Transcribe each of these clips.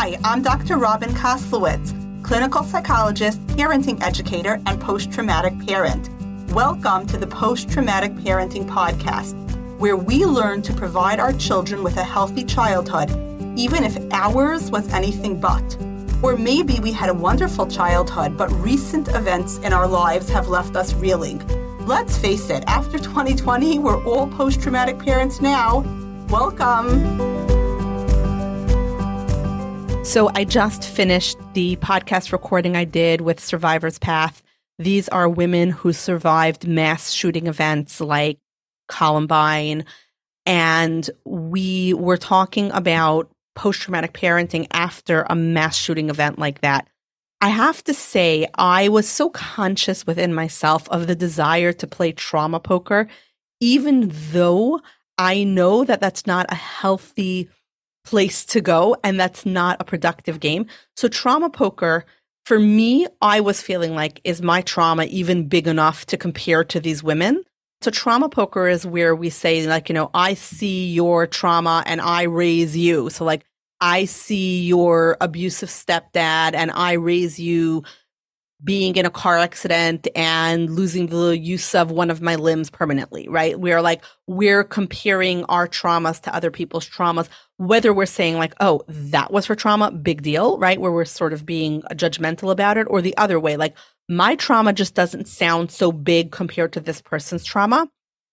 Hi, I'm Dr. Robyn Koslowitz, clinical psychologist, parenting educator, and post traumatic parent. Welcome to the Post Traumatic Parenting Podcast, where we learn to provide our children with a healthy childhood, even if ours was anything but. Or maybe we had a wonderful childhood, but recent events in our lives have left us reeling. Let's face it, after 2020, we're all post traumatic parents now. Welcome. So I just finished the podcast recording I did with Survivor's Path. These are women who survived mass shooting events like Columbine. And we were talking about post traumatic parenting after a mass shooting event like that. I have to say, I was so conscious within myself of the desire to play trauma poker, even though I know that that's not a healthy place to go and that's not a productive game. So trauma poker for me, I was feeling like, is my trauma even big enough to compare to these women? So trauma poker is where we say like, you know, I see your trauma and I raise you. So like, I see your abusive stepdad and I raise you being in a car accident and losing the use of one of my limbs permanently, right? We're like, we're comparing our traumas to other people's traumas, whether we're saying like, oh, that was her trauma, big deal, right? Where we're sort of being judgmental about it, or the other way, like, my trauma just doesn't sound so big compared to this person's trauma.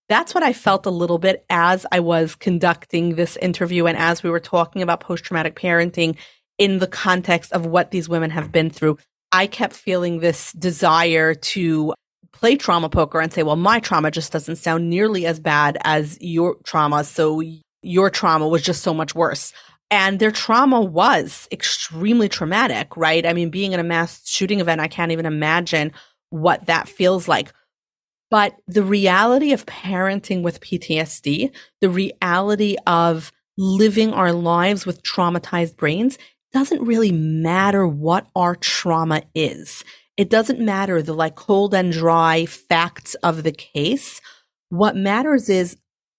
That's what I felt a little bit as I was conducting this interview and as we were talking about post traumatic parenting in the context of what these women have been through. I kept feeling this desire to play trauma poker and say, well, my trauma just doesn't sound nearly as bad as your trauma. So your trauma was just so much worse. And their trauma was extremely traumatic, right? I mean, being in a mass shooting event, I can't even imagine what that feels like. But the reality of parenting with PTSD, the reality of living our lives with traumatized brains doesn't really matter what our trauma is. It doesn't matter the like cold and dry facts of the case. What matters is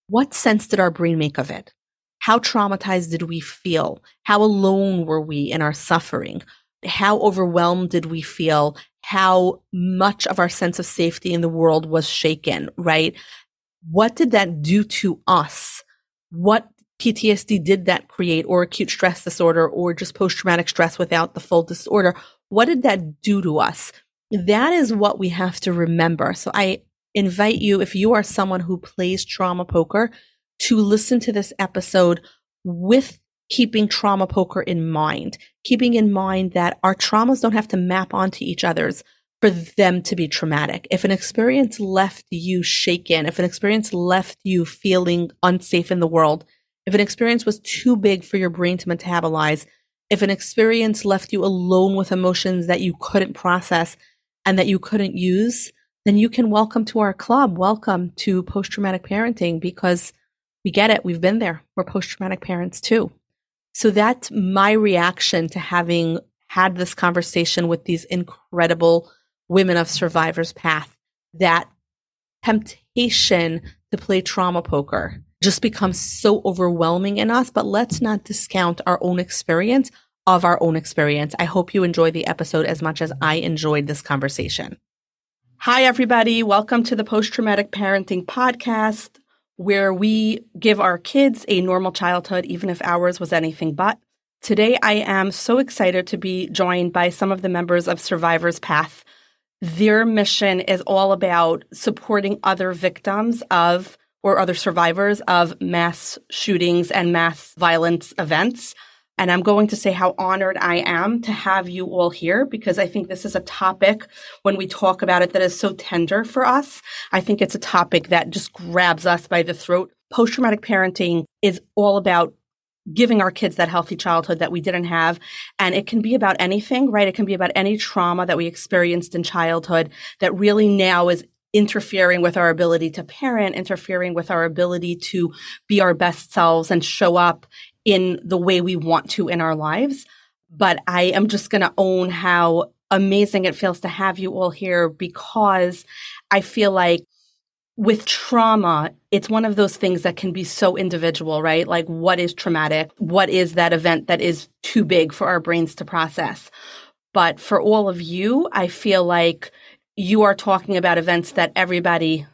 what sense did our brain make of it? How traumatized did we feel? How alone were we in our suffering? How overwhelmed did we feel? How much of our sense of safety in the world was shaken, right? What did that do to us? What PTSD did that create, or acute stress disorder, or just post traumatic stress without the full disorder? What did that do to us? That is what we have to remember. So I invite you, if you are someone who plays trauma poker, to listen to this episode with keeping trauma poker in mind, keeping in mind that our traumas don't have to map onto each other's for them to be traumatic. If an experience left you shaken, if an experience left you feeling unsafe in the world, if an experience was too big for your brain to metabolize, if an experience left you alone with emotions that you couldn't process and that you couldn't use, then you can welcome to our club. Welcome to post traumatic parenting because we get it. We've been there. We're post traumatic parents too. So that's my reaction to having had this conversation with these incredible women of survivor's path. That temptation to play trauma poker just becomes so overwhelming in us. But let's not discount our own experience of our own experience. I hope you enjoy the episode as much as I enjoyed this conversation. Hi, everybody. Welcome to the Post Traumatic Parenting Podcast, where we give our kids a normal childhood, even if ours was anything but. Today, I am so excited to be joined by some of the members of Survivor's Path. Their mission is all about supporting other victims of or other survivors of mass shootings and mass violence events. And I'm going to say how honored I am to have you all here because I think this is a topic when we talk about it that is so tender for us. I think it's a topic that just grabs us by the throat. Post traumatic parenting is all about giving our kids that healthy childhood that we didn't have. And it can be about anything, right? It can be about any trauma that we experienced in childhood that really now is interfering with our ability to parent, interfering with our ability to be our best selves and show up in the way we want to in our lives. But I am just going to own how amazing it feels to have you all here because I feel like with trauma, it's one of those things that can be so individual, right? Like, what is traumatic? What is that event that is too big for our brains to process? But for all of you, I feel like you are talking about events that everybody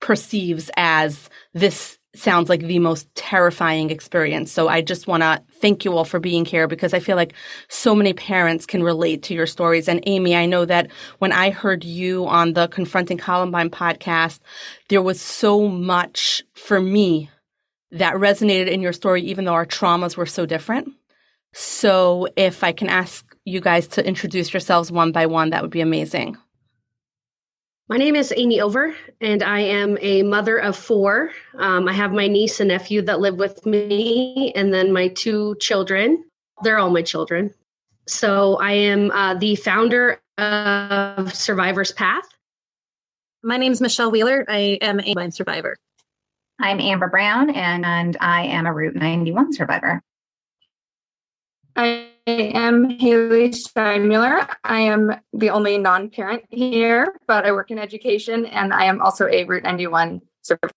perceives as this sounds like the most terrifying experience. So I just want to thank you all for being here because I feel like so many parents can relate to your stories. And Amy, I know that when I heard you on the Confronting Columbine podcast, there was so much for me that resonated in your story, even though our traumas were so different. So if I can ask you guys to introduce yourselves one by one, that would be amazing. My name is Amy Over, and I am a mother of four. Um, I have my niece and nephew that live with me, and then my two children. They're all my children. So I am uh, the founder of Survivor's Path. My name is Michelle Wheeler. I am a mine survivor. I'm Amber Brown, and, and I am a Route 91 survivor. I am Haley Steinmuller. I am the only non parent here, but I work in education and I am also a Route 91 survivor.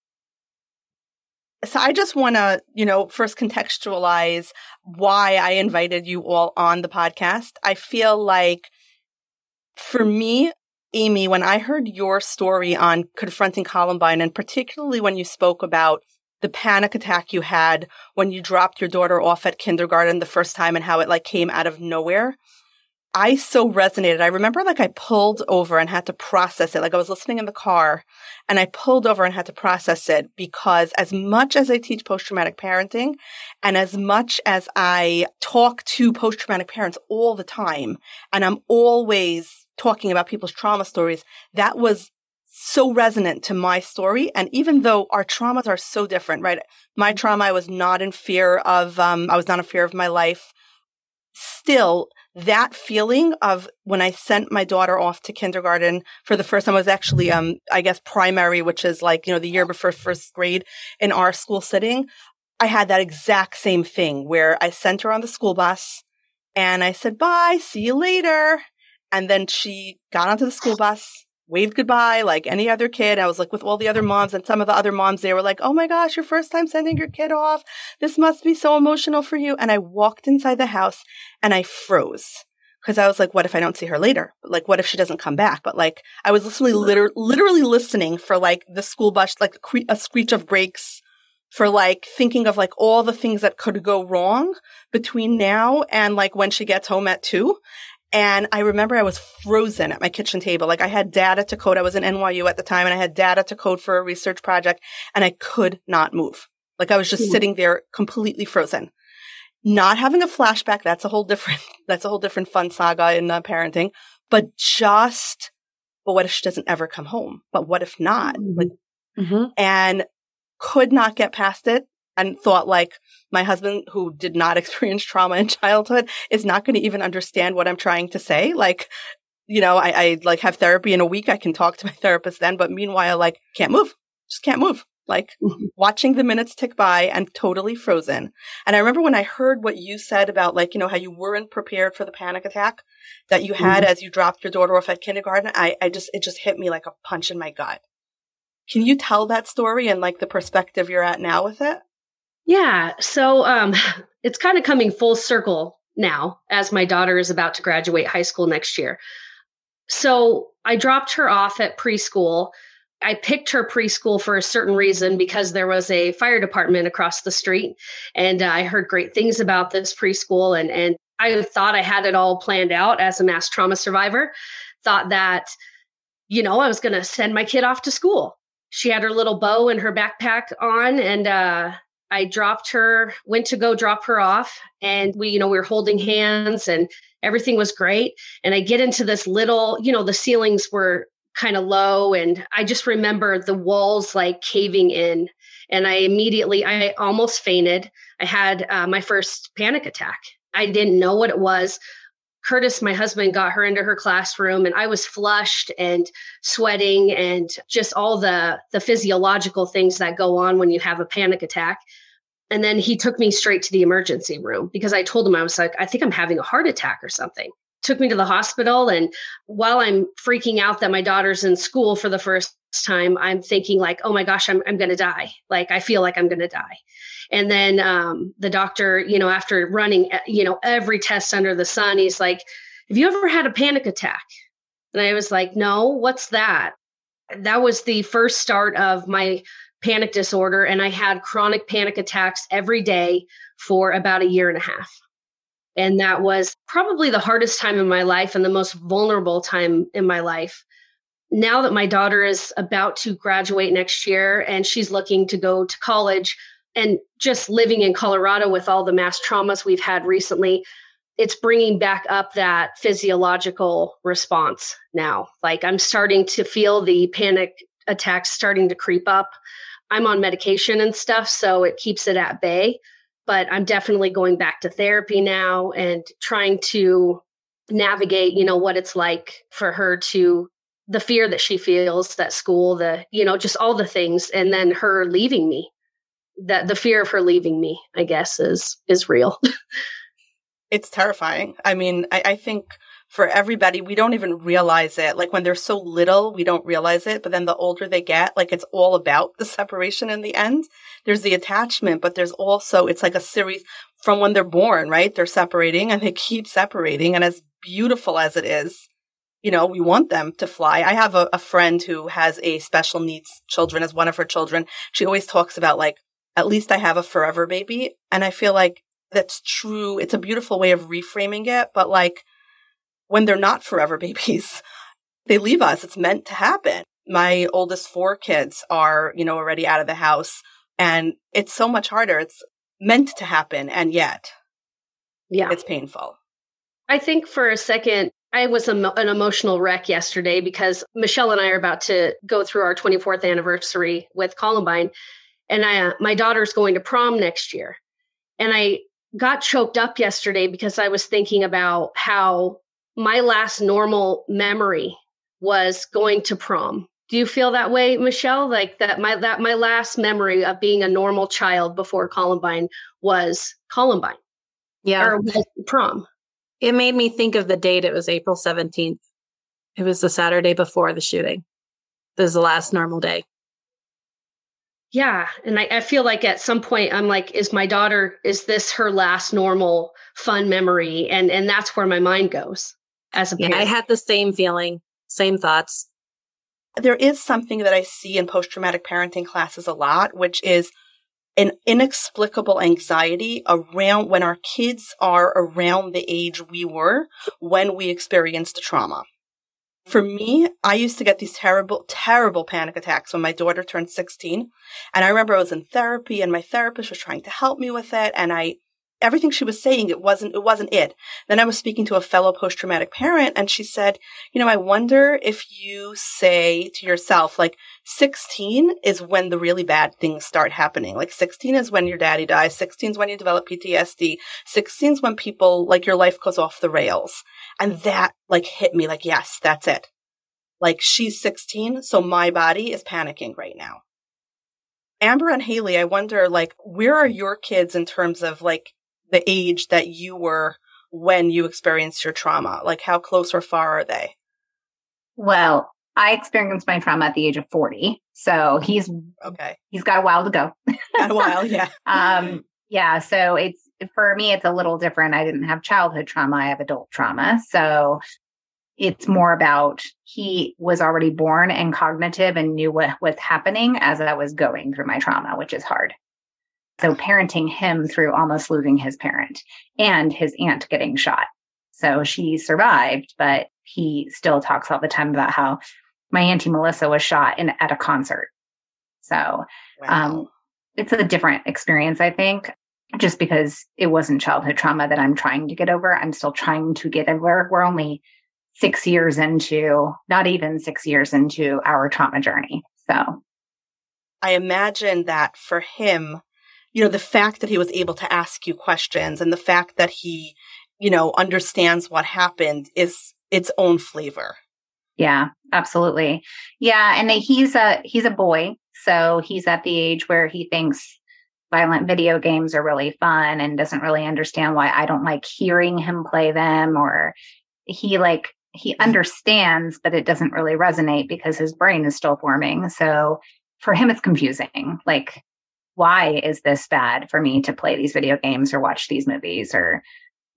So I just want to, you know, first contextualize why I invited you all on the podcast. I feel like for me, Amy, when I heard your story on confronting Columbine, and particularly when you spoke about the panic attack you had when you dropped your daughter off at kindergarten the first time and how it like came out of nowhere. I so resonated. I remember like I pulled over and had to process it. Like I was listening in the car and I pulled over and had to process it because as much as I teach post traumatic parenting and as much as I talk to post traumatic parents all the time and I'm always talking about people's trauma stories, that was so resonant to my story. And even though our traumas are so different, right? My trauma, I was not in fear of, um, I was not in fear of my life. Still, that feeling of when I sent my daughter off to kindergarten for the first time, I was actually, um, I guess primary, which is like, you know, the year before first grade in our school sitting. I had that exact same thing where I sent her on the school bus and I said, bye, see you later. And then she got onto the school bus waved goodbye like any other kid. I was like with all the other moms and some of the other moms, they were like, Oh my gosh, your first time sending your kid off. This must be so emotional for you. And I walked inside the house and I froze because I was like, what if I don't see her later? Like, what if she doesn't come back? But like, I was literally, liter- literally listening for like the school bus, like a screech of brakes for like thinking of like all the things that could go wrong between now and like when she gets home at two. And I remember I was frozen at my kitchen table. Like I had data to code. I was in NYU at the time and I had data to code for a research project and I could not move. Like I was just mm-hmm. sitting there completely frozen. Not having a flashback. That's a whole different, that's a whole different fun saga in uh, parenting, but just, but what if she doesn't ever come home? But what if not? Mm-hmm. Like, mm-hmm. and could not get past it and thought like my husband who did not experience trauma in childhood is not going to even understand what I'm trying to say. Like, you know, I, I like have therapy in a week. I can talk to my therapist then, but meanwhile, like can't move, just can't move. Like mm-hmm. watching the minutes tick by and totally frozen. And I remember when I heard what you said about like, you know, how you weren't prepared for the panic attack that you had mm-hmm. as you dropped your daughter off at kindergarten. I, I just, it just hit me like a punch in my gut. Can you tell that story and like the perspective you're at now with it? Yeah. So um, it's kind of coming full circle now as my daughter is about to graduate high school next year. So I dropped her off at preschool. I picked her preschool for a certain reason because there was a fire department across the street, and uh, I heard great things about this preschool. And and I thought I had it all planned out as a mass trauma survivor. Thought that, you know, I was going to send my kid off to school. She had her little bow and her backpack on, and uh, I dropped her, went to go drop her off, and we, you know, we were holding hands and everything was great. And I get into this little, you know, the ceilings were kind of low, and I just remember the walls like caving in. And I immediately, I almost fainted. I had uh, my first panic attack. I didn't know what it was. Curtis, my husband, got her into her classroom, and I was flushed and sweating, and just all the the physiological things that go on when you have a panic attack. And then he took me straight to the emergency room because I told him I was like, I think I'm having a heart attack or something. took me to the hospital. And while I'm freaking out that my daughter's in school for the first time, I'm thinking like, oh my gosh, I'm, I'm going to die. Like, I feel like I'm going to die. And then um, the doctor, you know, after running, eh, you know, every test under the sun, he's like, have you ever had a panic attack? And I was like, no, what's that? That was the first start of my panic disorder. And I had chronic panic attacks every day for about a year and a half. And that was probably the hardest time in my life and the most vulnerable time in my life. Now that my daughter is about to graduate next year and she's looking to go to college, and just living in Colorado with all the mass traumas we've had recently, it's bringing back up that physiological response now. Like I'm starting to feel the panic attacks starting to creep up. I'm on medication and stuff, so it keeps it at bay but I'm definitely going back to therapy now and trying to navigate, you know, what it's like for her to the fear that she feels that school, the, you know, just all the things and then her leaving me. That the fear of her leaving me, I guess, is is real. it's terrifying. I mean, I, I think for everybody. We don't even realize it. Like when they're so little, we don't realize it. But then the older they get, like it's all about the separation in the end. There's the attachment, but there's also, it's like a series from when they're born, right? They're separating and they keep separating. And as beautiful as it is, you know, we want them to fly. I have a, a friend who has a special needs children as one of her children. She always talks about like, at least I have a forever baby. And I feel like that's true. It's a beautiful way of reframing it, but like, when they're not forever babies. They leave us. It's meant to happen. My oldest four kids are, you know, already out of the house and it's so much harder. It's meant to happen. And yet, yeah, it's painful. I think for a second, I was an emotional wreck yesterday because Michelle and I are about to go through our 24th anniversary with Columbine. And I, uh, my daughter's going to prom next year. And I got choked up yesterday because I was thinking about how my last normal memory was going to prom. Do you feel that way, Michelle? Like that my that my last memory of being a normal child before Columbine was Columbine. Yeah. Or was prom. It made me think of the date. It was April 17th. It was the Saturday before the shooting. This is the last normal day. Yeah. And I, I feel like at some point I'm like, is my daughter, is this her last normal fun memory? And and that's where my mind goes as a parent. Yeah, I had the same feeling, same thoughts. There is something that I see in post traumatic parenting classes a lot, which is an inexplicable anxiety around when our kids are around the age we were when we experienced the trauma. For me, I used to get these terrible, terrible panic attacks when my daughter turned 16. And I remember I was in therapy and my therapist was trying to help me with it. And I, everything she was saying, it wasn't, it wasn't it. Then I was speaking to a fellow post-traumatic parent and she said, you know, I wonder if you say to yourself, like 16 is when the really bad things start happening. Like 16 is when your daddy dies. 16 is when you develop PTSD. 16 is when people, like your life goes off the rails. And that like hit me like, yes, that's it. Like she's 16. So my body is panicking right now. Amber and Haley, I wonder, like, where are your kids in terms of like the age that you were when you experienced your trauma? Like, how close or far are they? Well, I experienced my trauma at the age of 40. So he's okay. He's got a while to go. got a while, yeah. um, yeah. So it's for me, it's a little different. I didn't have childhood trauma. I have adult trauma. So it's more about he was already born and cognitive and knew what was happening as I was going through my trauma, which is hard. So parenting him through almost losing his parent and his aunt getting shot. So she survived, but he still talks all the time about how my auntie Melissa was shot in at a concert. So um, wow. um, it's a different experience, I think, just because it wasn't childhood trauma that I'm trying to get over. I'm still trying to get over. We're only six years into, not even six years into our trauma journey. So I imagine that for him, you know, the fact that he was able to ask you questions and the fact that he, you know, understands what happened is its own flavor. Yeah, absolutely. Yeah, and he's a he's a boy, so he's at the age where he thinks violent video games are really fun and doesn't really understand why I don't like hearing him play them or he like he understands, but it doesn't really resonate because his brain is still forming. So for him, it's confusing. Like, why is this bad for me to play these video games or watch these movies or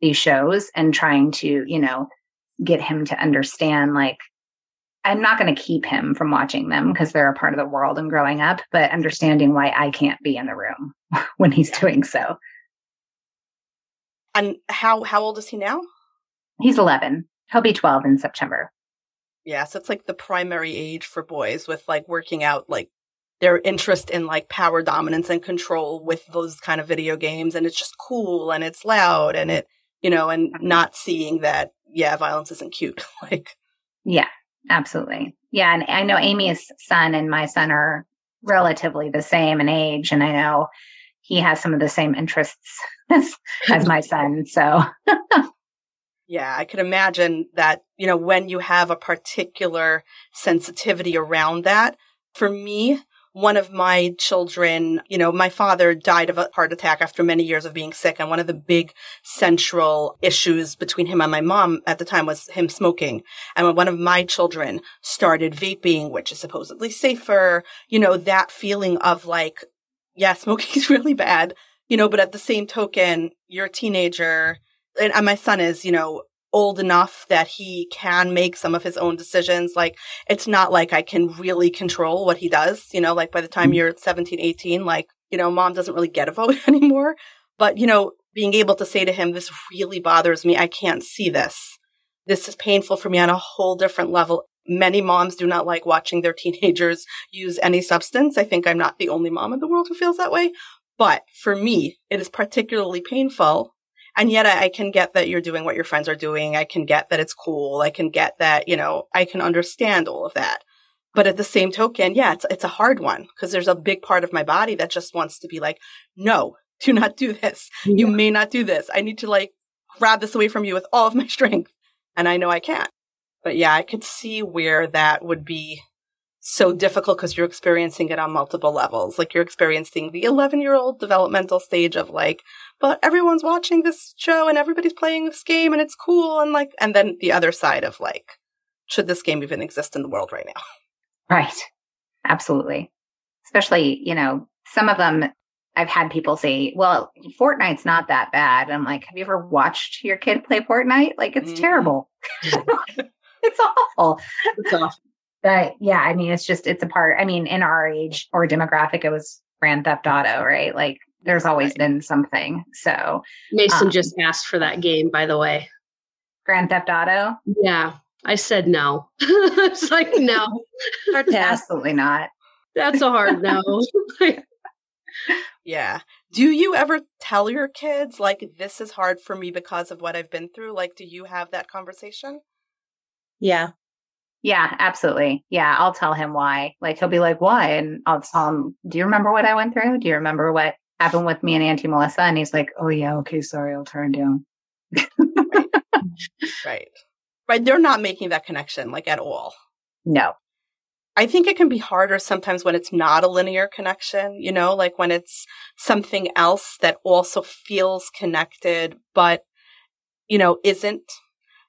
these shows and trying to, you know, get him to understand like I'm not going to keep him from watching them because they're a part of the world and growing up, but understanding why I can't be in the room when he's doing so. And how how old is he now? He's 11. He'll be 12 in September. Yeah, so it's like the primary age for boys with like working out like their interest in like power dominance and control with those kind of video games and it's just cool and it's loud and it you know and not seeing that yeah violence isn't cute like. Yeah absolutely. Yeah and i know amy's son and my son are relatively the same in age and i know he has some of the same interests as, as my son so. Yeah i could imagine that you know when you have a particular sensitivity around that for me one of my children, you know, my father died of a heart attack after many years of being sick. And one of the big central issues between him and my mom at the time was him smoking. And when one of my children started vaping, which is supposedly safer, you know, that feeling of like, yeah, smoking is really bad, you know, but at the same token, you're a teenager and my son is, you know, old enough that he can make some of his own decisions. Like it's not like I can really control what he does, you know, like by the time mm-hmm. you're 17, 18, like, you know, mom doesn't really get a vote anymore. But, you know, being able to say to him, this really bothers me. I can't see this. This is painful for me on a whole different level. Many moms do not like watching their teenagers use any substance. I think I'm not the only mom in the world who feels that way. But for me, it is particularly painful and yet I, I, can get that you're doing what your friends are doing. I can get that it's cool. I can get that, you know, I can understand all of that. But at the same token, yeah, it's, it's a hard one because there's a big part of my body that just wants to be like, no, do not do this. Yeah. You may not do this. I need to like grab this away from you with all of my strength. And I know I can't. But yeah, I could see where that would be so difficult because you're experiencing it on multiple levels. Like you're experiencing the 11 year old developmental stage of like, but everyone's watching this show and everybody's playing this game and it's cool. And like, and then the other side of like, should this game even exist in the world right now? Right. Absolutely. Especially, you know, some of them I've had people say, well, Fortnite's not that bad. I'm like, have you ever watched your kid play Fortnite? Like, it's mm-hmm. terrible. it's awful. It's awful. But yeah, I mean, it's just, it's a part. I mean, in our age or demographic, it was Grand Theft Auto, right? Like there's always right. been something. So Mason um, just asked for that game, by the way. Grand Theft Auto? Yeah. I said no. it's like no. Absolutely not. That's a hard no. yeah. Do you ever tell your kids like this is hard for me because of what I've been through? Like do you have that conversation? Yeah. Yeah, absolutely. Yeah, I'll tell him why. Like he'll be like, "Why?" And I'll tell him, "Do you remember what I went through? Do you remember what happened with me and Auntie Melissa?" And he's like, "Oh yeah, okay, sorry, I'll turn down." right. right. Right. They're not making that connection like at all. No. I think it can be harder sometimes when it's not a linear connection, you know, like when it's something else that also feels connected, but, you know, isn't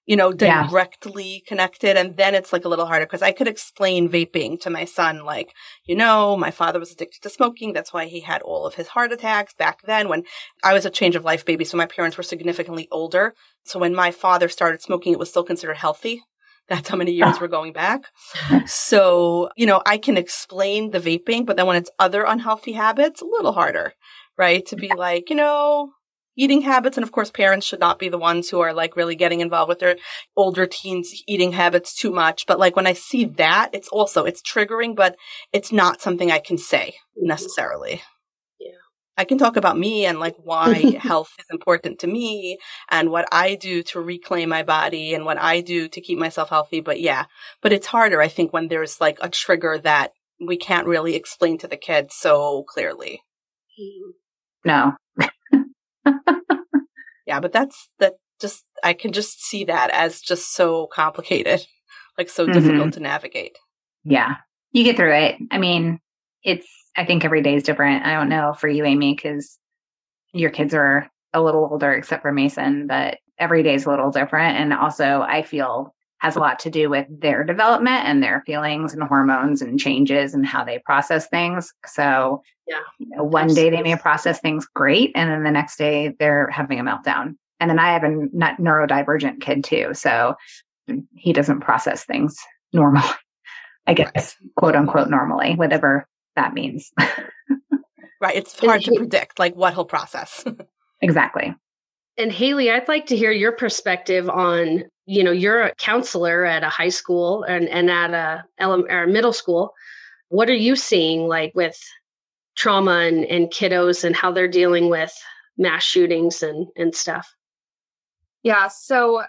you know, directly yeah. connected. And then it's like a little harder because I could explain vaping to my son, like, you know, my father was addicted to smoking. That's why he had all of his heart attacks back then when I was a change of life baby. So my parents were significantly older. So when my father started smoking, it was still considered healthy. That's how many years we're going back. So, you know, I can explain the vaping, but then when it's other unhealthy habits, a little harder, right? To be like, you know, eating habits. And of course, parents should not be the ones who are like really getting involved with their older teens eating habits too much. But like when I see that, it's also, it's triggering, but it's not something I can say mm-hmm. necessarily. Yeah. I can talk about me and like why health is important to me and what I do to reclaim my body and what I do to keep myself healthy. But yeah, but it's harder, I think, when there's like a trigger that we can't really explain to the kids so clearly. Mm-hmm. No, yeah, but that's that just I can just see that as just so complicated, like so mm-hmm. difficult to navigate. Yeah. You get through it. I mean, it's I think every day is different. I don't know for you, Amy, because your kids are a little older except for Mason, but every day is a little different. And also, I feel has a lot to do with their development and their feelings and hormones and changes and how they process things. So, yeah, you know, one day they may process things great, and then the next day they're having a meltdown. And then I have a neurodivergent kid too, so mm, he doesn't process things normal. I guess, quote unquote, normally, whatever that means. right. It's hard to predict like what he'll process. exactly. And Haley, I'd like to hear your perspective on, you know, you're a counselor at a high school and, and at a, a middle school. What are you seeing like with trauma and, and kiddos and how they're dealing with mass shootings and, and stuff? Yeah. So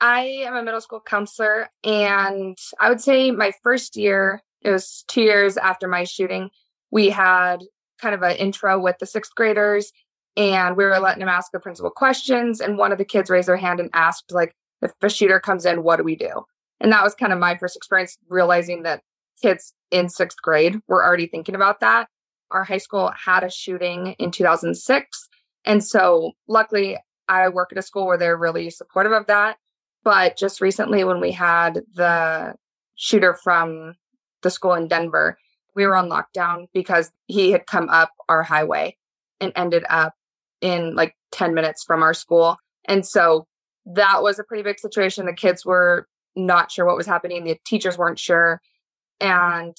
I am a middle school counselor, and I would say my first year, it was two years after my shooting, we had kind of an intro with the sixth graders, and we were letting them ask the principal questions. And one of the kids raised their hand and asked, like, if a shooter comes in, what do we do? And that was kind of my first experience realizing that kids in sixth grade were already thinking about that. Our high school had a shooting in 2006. And so luckily, I work at a school where they're really supportive of that. But just recently, when we had the shooter from the school in Denver, we were on lockdown because he had come up our highway and ended up in like 10 minutes from our school. And so that was a pretty big situation. The kids were not sure what was happening, the teachers weren't sure. And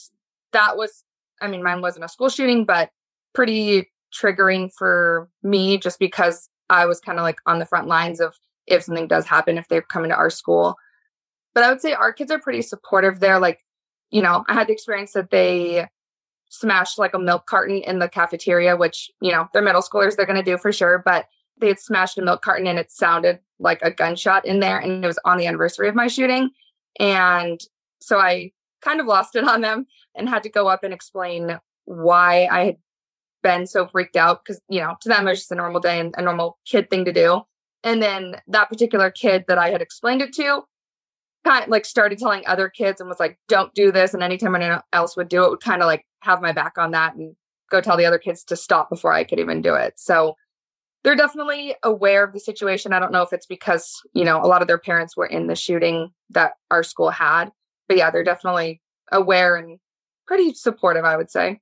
that was, I mean, mine wasn't a school shooting, but pretty triggering for me just because I was kind of like on the front lines of if something does happen if they're coming to our school. But I would say our kids are pretty supportive there. Like, you know, I had the experience that they smashed like a milk carton in the cafeteria, which, you know, they're middle schoolers, they're going to do for sure. But they had smashed a milk carton and it sounded like a gunshot in there. And it was on the anniversary of my shooting. And so I kind of lost it on them and had to go up and explain why I had been so freaked out because, you know, to them it was just a normal day and a normal kid thing to do. And then that particular kid that I had explained it to kind of like started telling other kids and was like, don't do this. And anytime anyone else would do it, would kind of like have my back on that and go tell the other kids to stop before I could even do it. So they're definitely aware of the situation. I don't know if it's because, you know, a lot of their parents were in the shooting that our school had. But yeah, they're definitely aware and pretty supportive, I would say.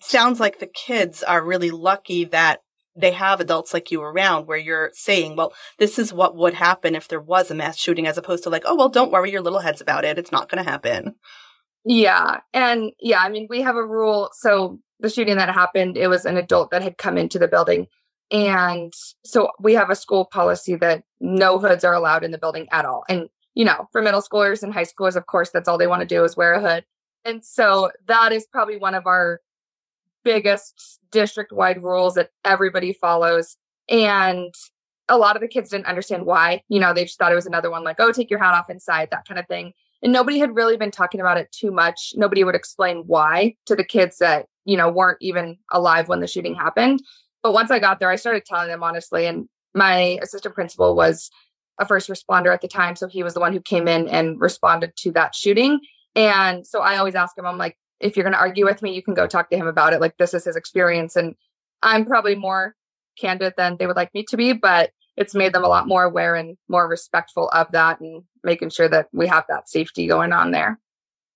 Sounds like the kids are really lucky that they have adults like you around where you're saying, well, this is what would happen if there was a mass shooting, as opposed to like, oh, well, don't worry your little heads about it. It's not going to happen. Yeah. And yeah, I mean, we have a rule. So the shooting that happened, it was an adult that had come into the building. And so we have a school policy that no hoods are allowed in the building at all. And, you know, for middle schoolers and high schoolers, of course, that's all they want to do is wear a hood. And so that is probably one of our biggest district wide rules that everybody follows. And a lot of the kids didn't understand why. You know, they just thought it was another one like, oh, take your hat off inside, that kind of thing. And nobody had really been talking about it too much. Nobody would explain why to the kids that, you know, weren't even alive when the shooting happened. But once I got there, I started telling them honestly. And my assistant principal was a first responder at the time. So he was the one who came in and responded to that shooting. And so I always ask him, I'm like, if you're going to argue with me, you can go talk to him about it. Like this is his experience. And I'm probably more candid than they would like me to be, but it's made them a lot more aware and more respectful of that and making sure that we have that safety going on there.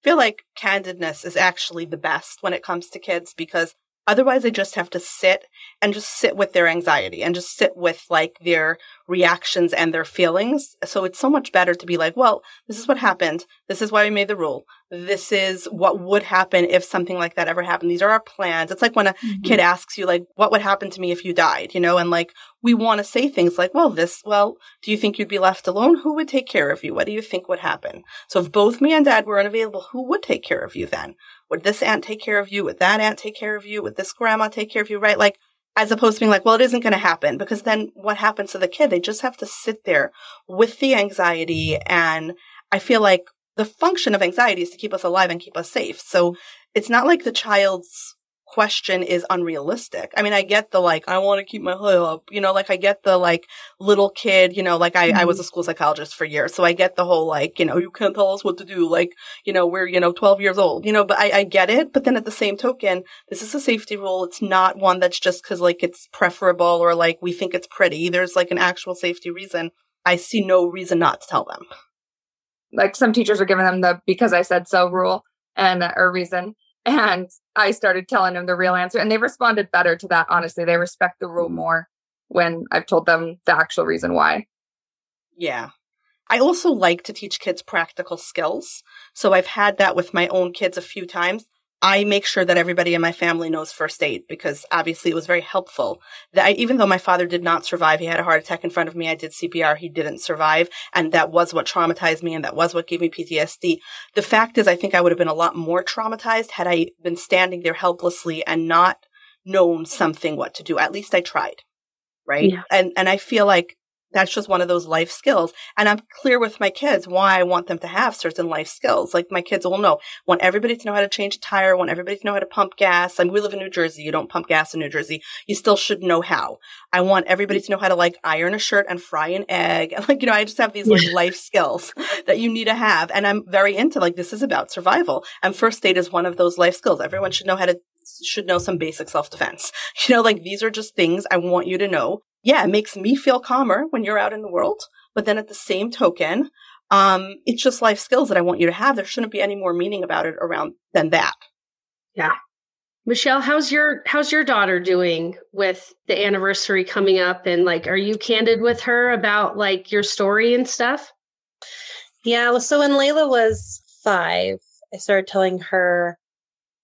I feel like candidness is actually the best when it comes to kids because Otherwise, they just have to sit and just sit with their anxiety and just sit with like their reactions and their feelings. So it's so much better to be like, well, this is what happened. This is why we made the rule. This is what would happen if something like that ever happened. These are our plans. It's like when a mm-hmm. kid asks you, like, what would happen to me if you died, you know, and like we want to say things like, well, this, well, do you think you'd be left alone? Who would take care of you? What do you think would happen? So if both me and dad were unavailable, who would take care of you then? Would this aunt take care of you? Would that aunt take care of you? Would this grandma take care of you? Right? Like, as opposed to being like, well, it isn't going to happen because then what happens to the kid? They just have to sit there with the anxiety. And I feel like the function of anxiety is to keep us alive and keep us safe. So it's not like the child's question is unrealistic. I mean, I get the like, I want to keep my head up, you know, like I get the like little kid, you know, like I, mm-hmm. I was mm-hmm. a school psychologist for years. So I get the whole like, you know, you can't tell us what to do. Like, you know, we're, you know, 12 years old, you know, but I, I get it. But then at the same token, this is a safety rule. It's not one that's just cause like it's preferable or like we think it's pretty. There's like an actual safety reason. I see no reason not to tell them. Like some teachers are giving them the because I said so rule and or reason. And I started telling them the real answer, and they responded better to that. Honestly, they respect the rule mm. more when I've told them the actual reason why. Yeah. I also like to teach kids practical skills. So I've had that with my own kids a few times. I make sure that everybody in my family knows first aid because obviously it was very helpful. That I, even though my father did not survive, he had a heart attack in front of me. I did CPR. He didn't survive. And that was what traumatized me. And that was what gave me PTSD. The fact is, I think I would have been a lot more traumatized had I been standing there helplessly and not known something what to do. At least I tried. Right. Yeah. And, and I feel like that's just one of those life skills. And I'm clear with my kids why I want them to have certain life skills. Like my kids will know, want everybody to know how to change a tire, want everybody to know how to pump gas. I mean, we live in New Jersey. You don't pump gas in New Jersey. You still should know how. I want everybody to know how to like iron a shirt and fry an egg. And like, you know, I just have these like life skills that you need to have. And I'm very into like, this is about survival. And first aid is one of those life skills. Everyone should know how to should know some basic self defense. You know, like these are just things I want you to know yeah, it makes me feel calmer when you're out in the world. But then at the same token, um, it's just life skills that I want you to have. There shouldn't be any more meaning about it around than that. Yeah. Michelle, how's your how's your daughter doing with the anniversary coming up and like are you candid with her about like your story and stuff? Yeah, so when Layla was 5, I started telling her,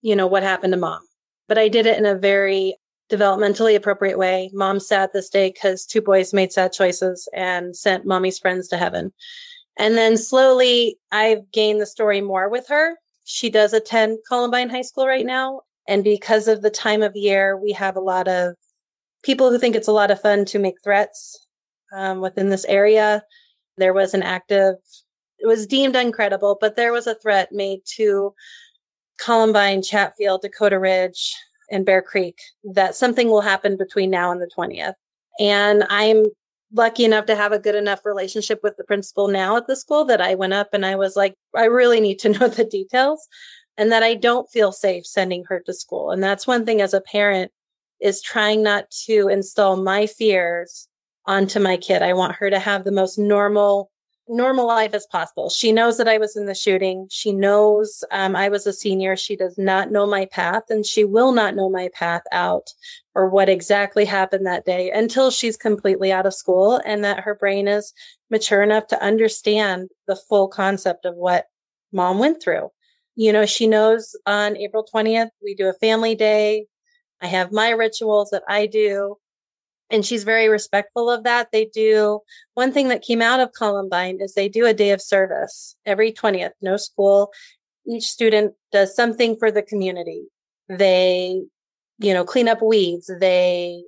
you know, what happened to mom. But I did it in a very developmentally appropriate way. Mom sad this day because two boys made sad choices and sent mommy's friends to heaven. And then slowly I've gained the story more with her. She does attend Columbine High School right now. And because of the time of year, we have a lot of people who think it's a lot of fun to make threats um, within this area. There was an active, it was deemed incredible, but there was a threat made to Columbine, Chatfield, Dakota Ridge, in Bear Creek that something will happen between now and the 20th. And I'm lucky enough to have a good enough relationship with the principal now at the school that I went up and I was like, I really need to know the details and that I don't feel safe sending her to school. And that's one thing as a parent is trying not to install my fears onto my kid. I want her to have the most normal normal life as possible. She knows that I was in the shooting. She knows um, I was a senior. She does not know my path, and she will not know my path out or what exactly happened that day until she's completely out of school and that her brain is mature enough to understand the full concept of what mom went through. You know, she knows on April 20th, we do a family day. I have my rituals that I do and she's very respectful of that. They do one thing that came out of Columbine is they do a day of service every 20th, no school. Each student does something for the community. They, you know, clean up weeds. They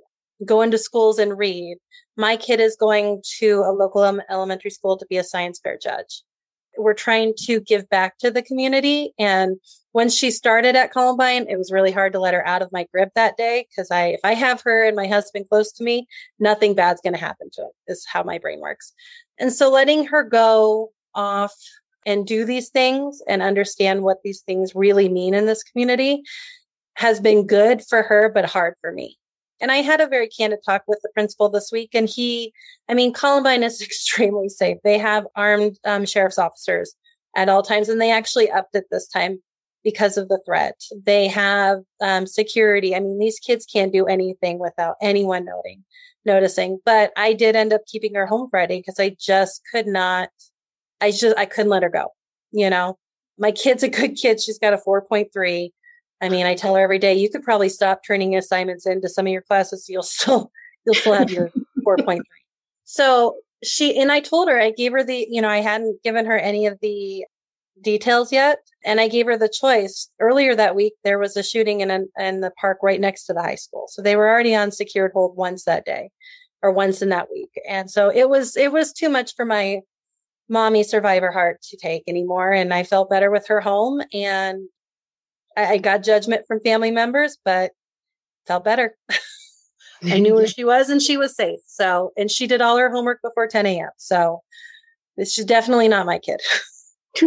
go into schools and read. My kid is going to a local elementary school to be a science fair judge we're trying to give back to the community. And when she started at Columbine, it was really hard to let her out of my grip that day because I, if I have her and my husband close to me, nothing bad's going to happen to him. Is how my brain works. And so letting her go off and do these things and understand what these things really mean in this community has been good for her, but hard for me. And I had a very candid talk with the principal this week, and he, I mean, Columbine is extremely safe. They have armed um, sheriff's officers at all times, and they actually upped it this time because of the threat. They have um, security. I mean, these kids can't do anything without anyone noting, noticing. But I did end up keeping her home Friday because I just could not. I just I couldn't let her go. You know, my kid's a good kid. She's got a four point three. I mean, I tell her every day, you could probably stop turning assignments into some of your classes. You'll still, you'll still have your 4.3. So she, and I told her, I gave her the, you know, I hadn't given her any of the details yet. And I gave her the choice. Earlier that week, there was a shooting in, an, in the park right next to the high school. So they were already on secured hold once that day or once in that week. And so it was, it was too much for my mommy survivor heart to take anymore. And I felt better with her home. And I, I got judgment from family members, but felt better. I knew where she was and she was safe. So, and she did all her homework before 10 a.m. So, this is definitely not my kid.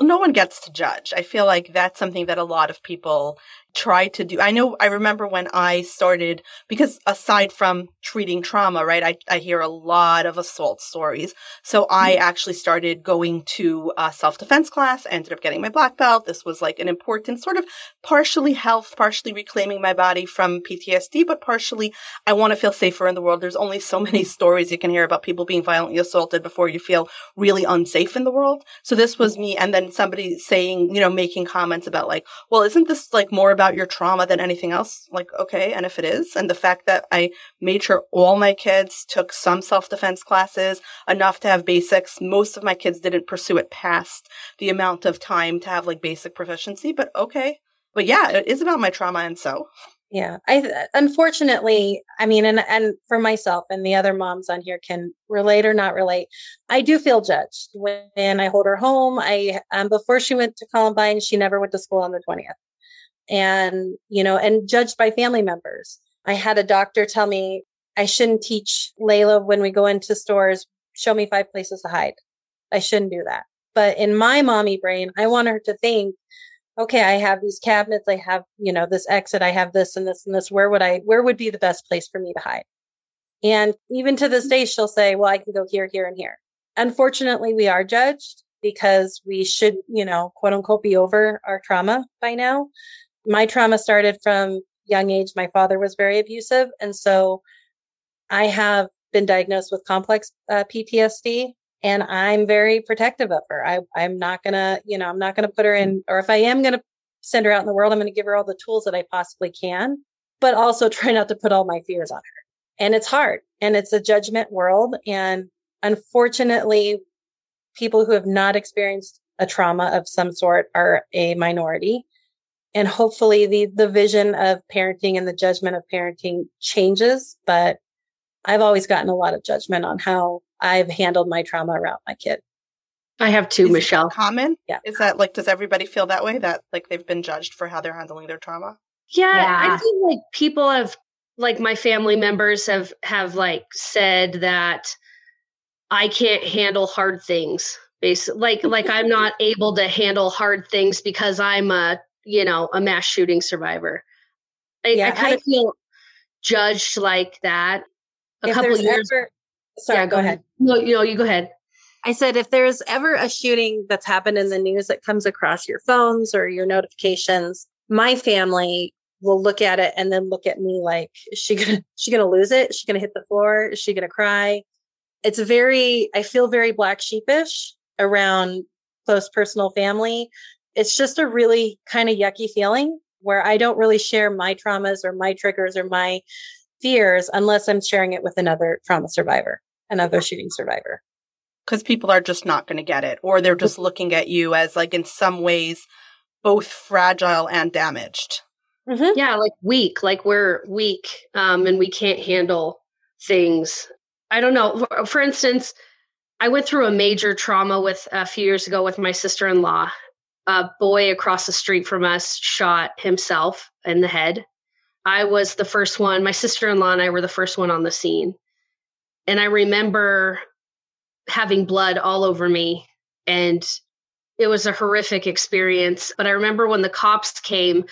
no one gets to judge. I feel like that's something that a lot of people try to do. I know I remember when I started, because aside from treating trauma, right, I, I hear a lot of assault stories. So I mm-hmm. actually started going to a self defense class, I ended up getting my black belt. This was like an important sort of partially health, partially reclaiming my body from PTSD, but partially I want to feel safer in the world. There's only so many stories you can hear about people being violently assaulted before you feel really unsafe in the world. So this was me. And then somebody saying, you know, making comments about like, well, isn't this like more about about your trauma than anything else. Like, okay. And if it is, and the fact that I made sure all my kids took some self defense classes, enough to have basics. Most of my kids didn't pursue it past the amount of time to have like basic proficiency, but okay. But yeah, it is about my trauma. And so. Yeah, I unfortunately, I mean, and and for myself and the other moms on here can relate or not relate. I do feel judged when I hold her home. I um, before she went to Columbine, she never went to school on the twentieth and, you know, and judged by family members. I had a doctor tell me I shouldn't teach Layla when we go into stores, show me five places to hide. I shouldn't do that. But in my mommy brain, I want her to think, okay, I have these cabinets. I have, you know, this exit. I have this and this and this. Where would I, where would be the best place for me to hide? And even to this day, she'll say, well, I can go here, here, and here. Unfortunately, we are judged because we should, you know, quote unquote, be over our trauma by now my trauma started from young age. My father was very abusive. And so I have been diagnosed with complex uh, PTSD and I'm very protective of her. I, I'm not going to, you know, I'm not going to put her in, or if I am going to send her out in the world, I'm going to give her all the tools that I possibly can, but also try not to put all my fears on her. And it's hard and it's a judgment world. And unfortunately, people who have not experienced a trauma of some sort are a minority and hopefully the the vision of parenting and the judgment of parenting changes but i've always gotten a lot of judgment on how i've handled my trauma around my kid. I have too is michelle. common? Yeah. Is that like does everybody feel that way that like they've been judged for how they're handling their trauma? Yeah, yeah. i think like people have like my family members have have like said that i can't handle hard things basically like like i'm not able to handle hard things because i'm a you know, a mass shooting survivor. I, yeah, I kind of feel judged like that. A couple years. Ever, sorry, yeah, go, go ahead. ahead. No, you know, you go ahead. I said, if there's ever a shooting that's happened in the news that comes across your phones or your notifications, my family will look at it and then look at me like, is she gonna, is she gonna lose it? Is she gonna hit the floor? Is she gonna cry? It's very, I feel very black sheepish around close personal family it's just a really kind of yucky feeling where I don't really share my traumas or my triggers or my fears unless I'm sharing it with another trauma survivor, another shooting survivor. Because people are just not going to get it, or they're just looking at you as, like, in some ways, both fragile and damaged. Mm-hmm. Yeah, like weak, like we're weak um, and we can't handle things. I don't know. For, for instance, I went through a major trauma with a few years ago with my sister in law, a boy across the street from us shot himself in the head. I was the first one, my sister in law and I were the first one on the scene. And I remember having blood all over me. And it was a horrific experience. But I remember when the cops came,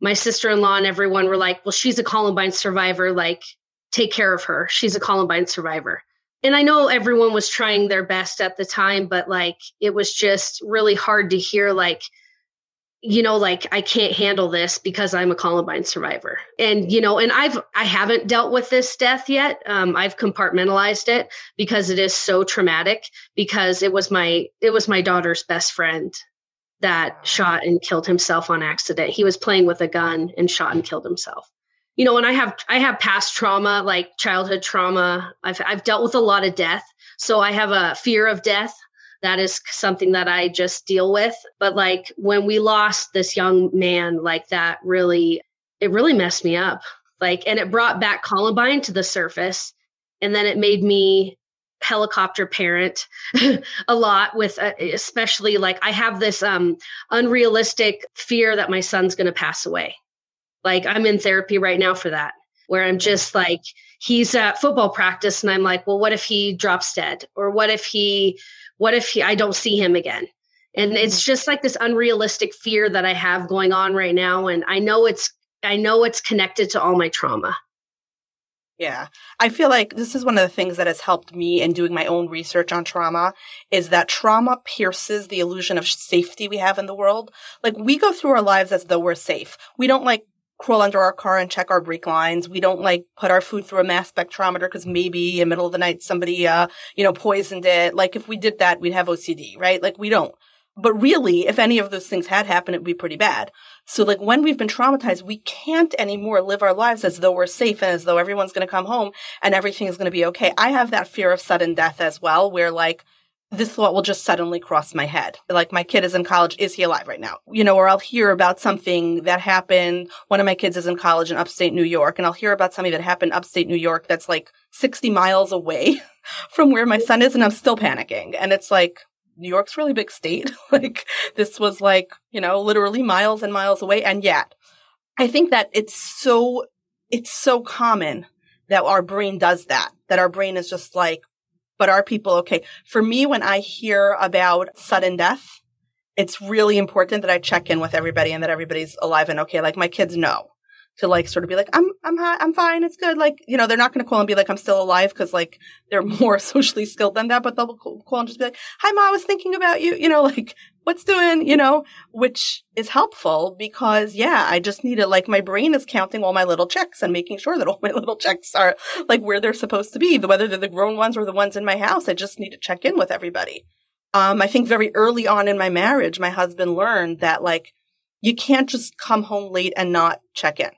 my sister in law and everyone were like, well, she's a Columbine survivor. Like, take care of her. She's a Columbine survivor and I know everyone was trying their best at the time, but like it was just really hard to hear, like, you know, like I can't handle this because I'm a Columbine survivor. And, you know, and I've, I haven't dealt with this death yet. Um, I've compartmentalized it because it is so traumatic because it was my, it was my daughter's best friend that shot and killed himself on accident. He was playing with a gun and shot and killed himself you know, and I have I have past trauma, like childhood trauma. I've I've dealt with a lot of death, so I have a fear of death. That is something that I just deal with. But like when we lost this young man, like that really it really messed me up. Like and it brought back Columbine to the surface, and then it made me helicopter parent a lot with uh, especially like I have this um unrealistic fear that my son's going to pass away. Like I'm in therapy right now for that where I'm just like he's at football practice and I'm like, well what if he drops dead or what if he what if he I don't see him again? And it's mm-hmm. just like this unrealistic fear that I have going on right now and I know it's I know it's connected to all my trauma. Yeah. I feel like this is one of the things that has helped me in doing my own research on trauma is that trauma pierces the illusion of safety we have in the world. Like we go through our lives as though we're safe. We don't like crawl under our car and check our brake lines. We don't like put our food through a mass spectrometer because maybe in the middle of the night somebody, uh, you know, poisoned it. Like if we did that, we'd have OCD, right? Like we don't. But really, if any of those things had happened, it would be pretty bad. So like when we've been traumatized, we can't anymore live our lives as though we're safe and as though everyone's going to come home and everything is going to be okay. I have that fear of sudden death as well, where like, this thought will just suddenly cross my head. Like my kid is in college. Is he alive right now? You know, or I'll hear about something that happened. One of my kids is in college in upstate New York and I'll hear about something that happened upstate New York that's like 60 miles away from where my son is and I'm still panicking. And it's like, New York's really big state. like this was like, you know, literally miles and miles away. And yet I think that it's so, it's so common that our brain does that, that our brain is just like, but are people okay? For me, when I hear about sudden death, it's really important that I check in with everybody and that everybody's alive and okay. Like my kids know to like sort of be like, I'm, I'm, I'm fine. It's good. Like, you know, they're not going to call and be like, I'm still alive because like they're more socially skilled than that, but they'll call and just be like, hi, mom, I was thinking about you, you know, like what's doing, you know, which is helpful because yeah, I just need to like my brain is counting all my little checks and making sure that all my little checks are like where they're supposed to be, whether they're the grown ones or the ones in my house. I just need to check in with everybody. Um, I think very early on in my marriage, my husband learned that like, you can't just come home late and not check in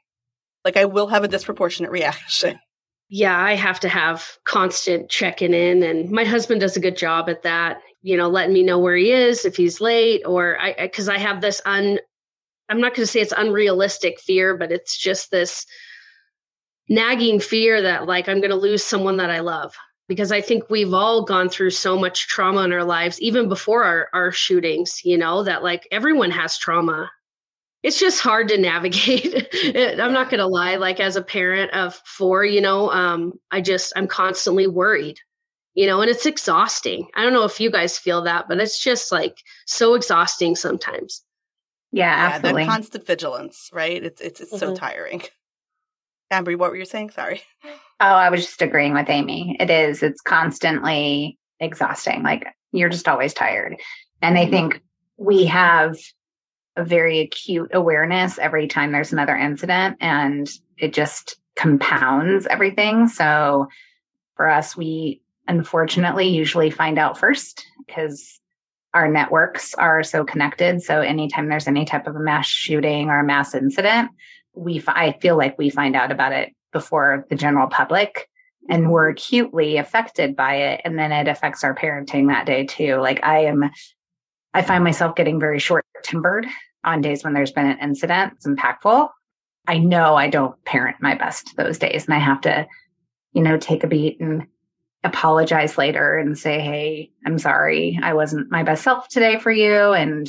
like I will have a disproportionate reaction. Yeah, I have to have constant checking in, and my husband does a good job at that. You know, letting me know where he is if he's late, or I because I, I have this un. I'm not going to say it's unrealistic fear, but it's just this nagging fear that like I'm going to lose someone that I love because I think we've all gone through so much trauma in our lives, even before our, our shootings, you know, that like everyone has trauma it's just hard to navigate. I'm not going to lie. Like as a parent of four, you know, um, I just, I'm constantly worried, you know, and it's exhausting. I don't know if you guys feel that, but it's just like so exhausting sometimes. Yeah, absolutely. Yeah, that constant vigilance, right? It's, it's, it's mm-hmm. so tiring. Amber, what were you saying? Sorry. Oh, I was just agreeing with Amy. It is, it's constantly exhausting. Like you're just always tired. And I mm-hmm. think we have a very acute awareness every time there's another incident and it just compounds everything. So for us, we unfortunately usually find out first because our networks are so connected. So anytime there's any type of a mass shooting or a mass incident, we, I feel like we find out about it before the general public and we're mm-hmm. acutely affected by it. And then it affects our parenting that day too. Like I am I find myself getting very short tempered on days when there's been an incident. It's impactful. I know I don't parent my best those days and I have to, you know, take a beat and apologize later and say, Hey, I'm sorry. I wasn't my best self today for you. And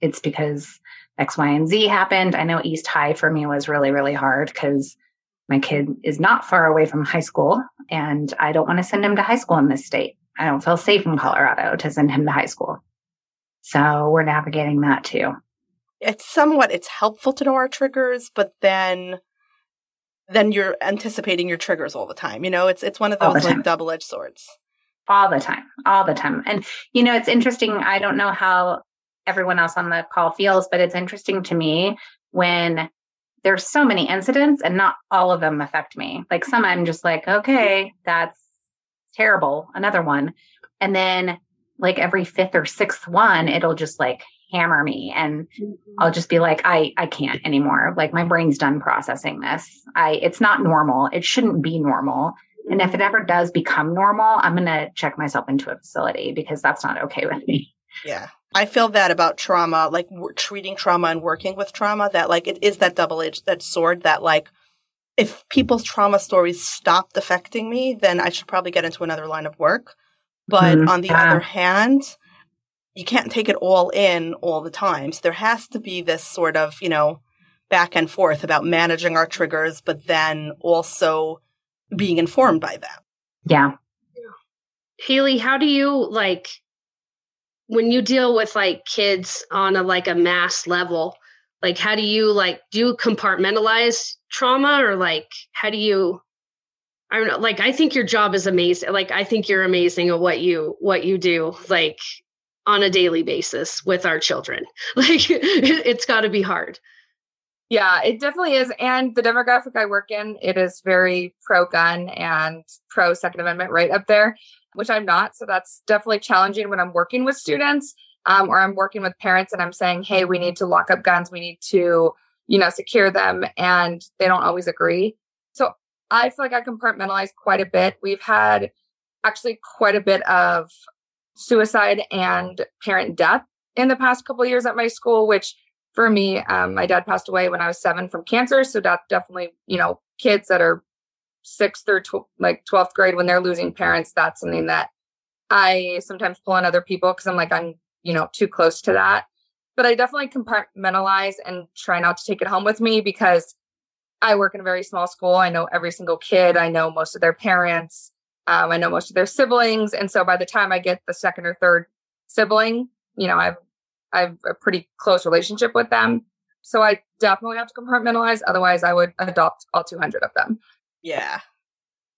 it's because X, Y, and Z happened. I know East High for me was really, really hard because my kid is not far away from high school and I don't want to send him to high school in this state. I don't feel safe in Colorado to send him to high school. So we're navigating that too. It's somewhat it's helpful to know our triggers, but then then you're anticipating your triggers all the time. You know, it's it's one of those like double edged swords. All the time. All the time. And you know, it's interesting. I don't know how everyone else on the call feels, but it's interesting to me when there's so many incidents and not all of them affect me. Like some I'm just like, okay, that's terrible. Another one. And then like every fifth or sixth one, it'll just like hammer me and mm-hmm. I'll just be like, I, I can't anymore. Like my brain's done processing this. I, it's not normal. It shouldn't be normal. And if it ever does become normal, I'm going to check myself into a facility because that's not okay with me. Yeah. I feel that about trauma, like treating trauma and working with trauma, that like it is that double edged, that sword that like, if people's trauma stories stopped affecting me, then I should probably get into another line of work But Mm, on the yeah. other hand, you can't take it all in all the time. So there has to be this sort of, you know, back and forth about managing our triggers, but then also being informed by them. Yeah. Haley, how do you like when you deal with like kids on a like a mass level? Like, how do you like do you compartmentalize trauma or like how do you? I don't know. Like, I think your job is amazing. Like, I think you're amazing at what you what you do. Like on a daily basis with our children. Like, it's got to be hard. Yeah, it definitely is. And the demographic I work in, it is very pro gun and pro Second Amendment right up there, which I'm not. So that's definitely challenging when I'm working with students um, or I'm working with parents and I'm saying, hey, we need to lock up guns. We need to, you know, secure them. And they don't always agree. So I feel like I compartmentalize quite a bit. We've had actually quite a bit of suicide and parent death in the past couple of years at my school, which for me, um, my dad passed away when I was seven from cancer. So that definitely, you know, kids that are sixth or tw- like 12th grade when they're losing parents, that's something that I sometimes pull on other people because I'm like, I'm, you know, too close to that. But I definitely compartmentalize and try not to take it home with me because I work in a very small school. I know every single kid. I know most of their parents. Um, I know most of their siblings. And so by the time I get the second or third sibling, you know, I've I have a pretty close relationship with them. So I definitely have to compartmentalize. Otherwise, I would adopt all 200 of them. Yeah.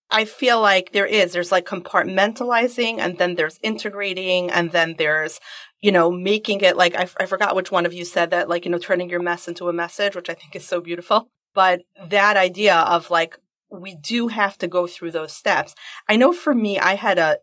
I feel like there is. There's like compartmentalizing and then there's integrating and then there's, you know, making it like, I, I forgot which one of you said that, like, you know, turning your mess into a message, which I think is so beautiful. But that idea of like, we do have to go through those steps. I know for me, I had a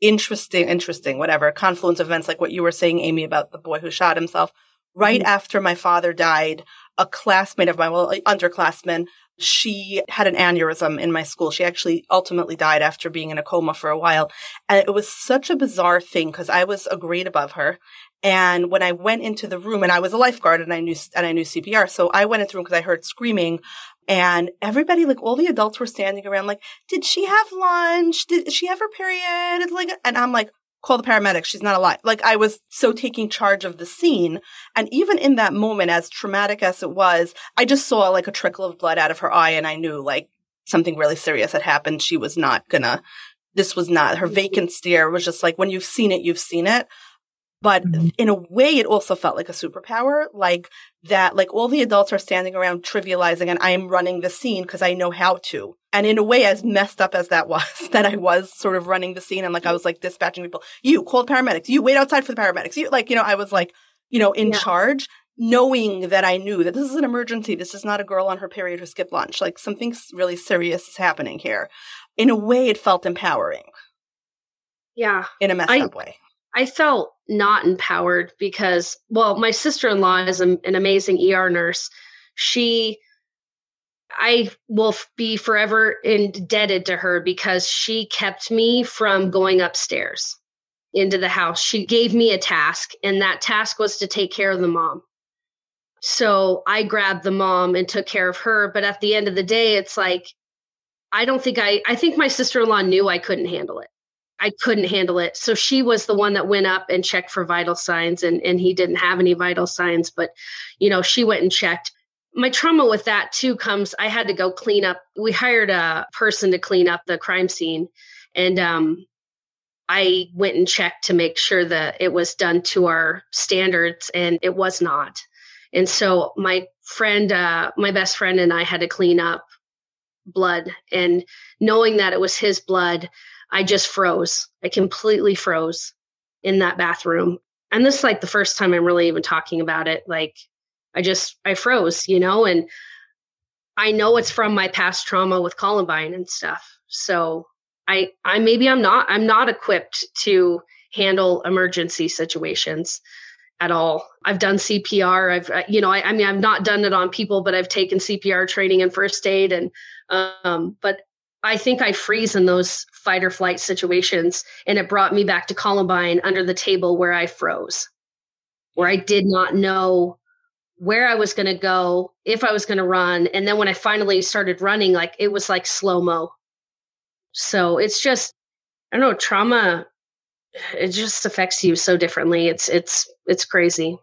interesting, interesting, whatever, confluence of events like what you were saying, Amy, about the boy who shot himself. Right mm-hmm. after my father died, a classmate of mine, well, underclassman, she had an aneurysm in my school. She actually ultimately died after being in a coma for a while. And it was such a bizarre thing because I was a grade above her. And when I went into the room and I was a lifeguard and I knew, and I knew CPR. So I went into the room because I heard screaming and everybody, like all the adults were standing around like, did she have lunch? Did she have her period? It's like, and I'm like, call the paramedics. She's not alive. Like I was so taking charge of the scene. And even in that moment, as traumatic as it was, I just saw like a trickle of blood out of her eye and I knew like something really serious had happened. She was not gonna, this was not, her vacant stare was just like, when you've seen it, you've seen it. But Mhm. in a way, it also felt like a superpower, like that, like all the adults are standing around trivializing and I am running the scene because I know how to. And in a way, as messed up as that was, that I was sort of running the scene and like I was like dispatching people, you call the paramedics, you wait outside for the paramedics, you like, you know, I was like, you know, in Yeah. charge, knowing that I knew that this is an emergency. This is not a girl on her period who skipped lunch. Like something really serious is happening here. In a way, it felt empowering Yeah. in a messed I- up way. I felt not empowered because, well, my sister in law is an, an amazing ER nurse. She, I will be forever indebted to her because she kept me from going upstairs into the house. She gave me a task, and that task was to take care of the mom. So I grabbed the mom and took care of her. But at the end of the day, it's like, I don't think I, I think my sister in law knew I couldn't handle it. I couldn't handle it. So she was the one that went up and checked for vital signs and and he didn't have any vital signs, but you know, she went and checked. My trauma with that too comes I had to go clean up. We hired a person to clean up the crime scene and um I went and checked to make sure that it was done to our standards and it was not. And so my friend uh my best friend and I had to clean up blood and knowing that it was his blood I just froze. I completely froze in that bathroom. And this is like the first time I'm really even talking about it. Like I just I froze, you know, and I know it's from my past trauma with Columbine and stuff. So I I maybe I'm not I'm not equipped to handle emergency situations at all. I've done CPR. I've you know I, I mean I've not done it on people, but I've taken CPR training and first aid and um but I think I freeze in those fight or flight situations. And it brought me back to Columbine under the table where I froze, where I did not know where I was going to go, if I was going to run. And then when I finally started running, like it was like slow mo. So it's just, I don't know, trauma. it just affects you so differently. It's it's it's crazy.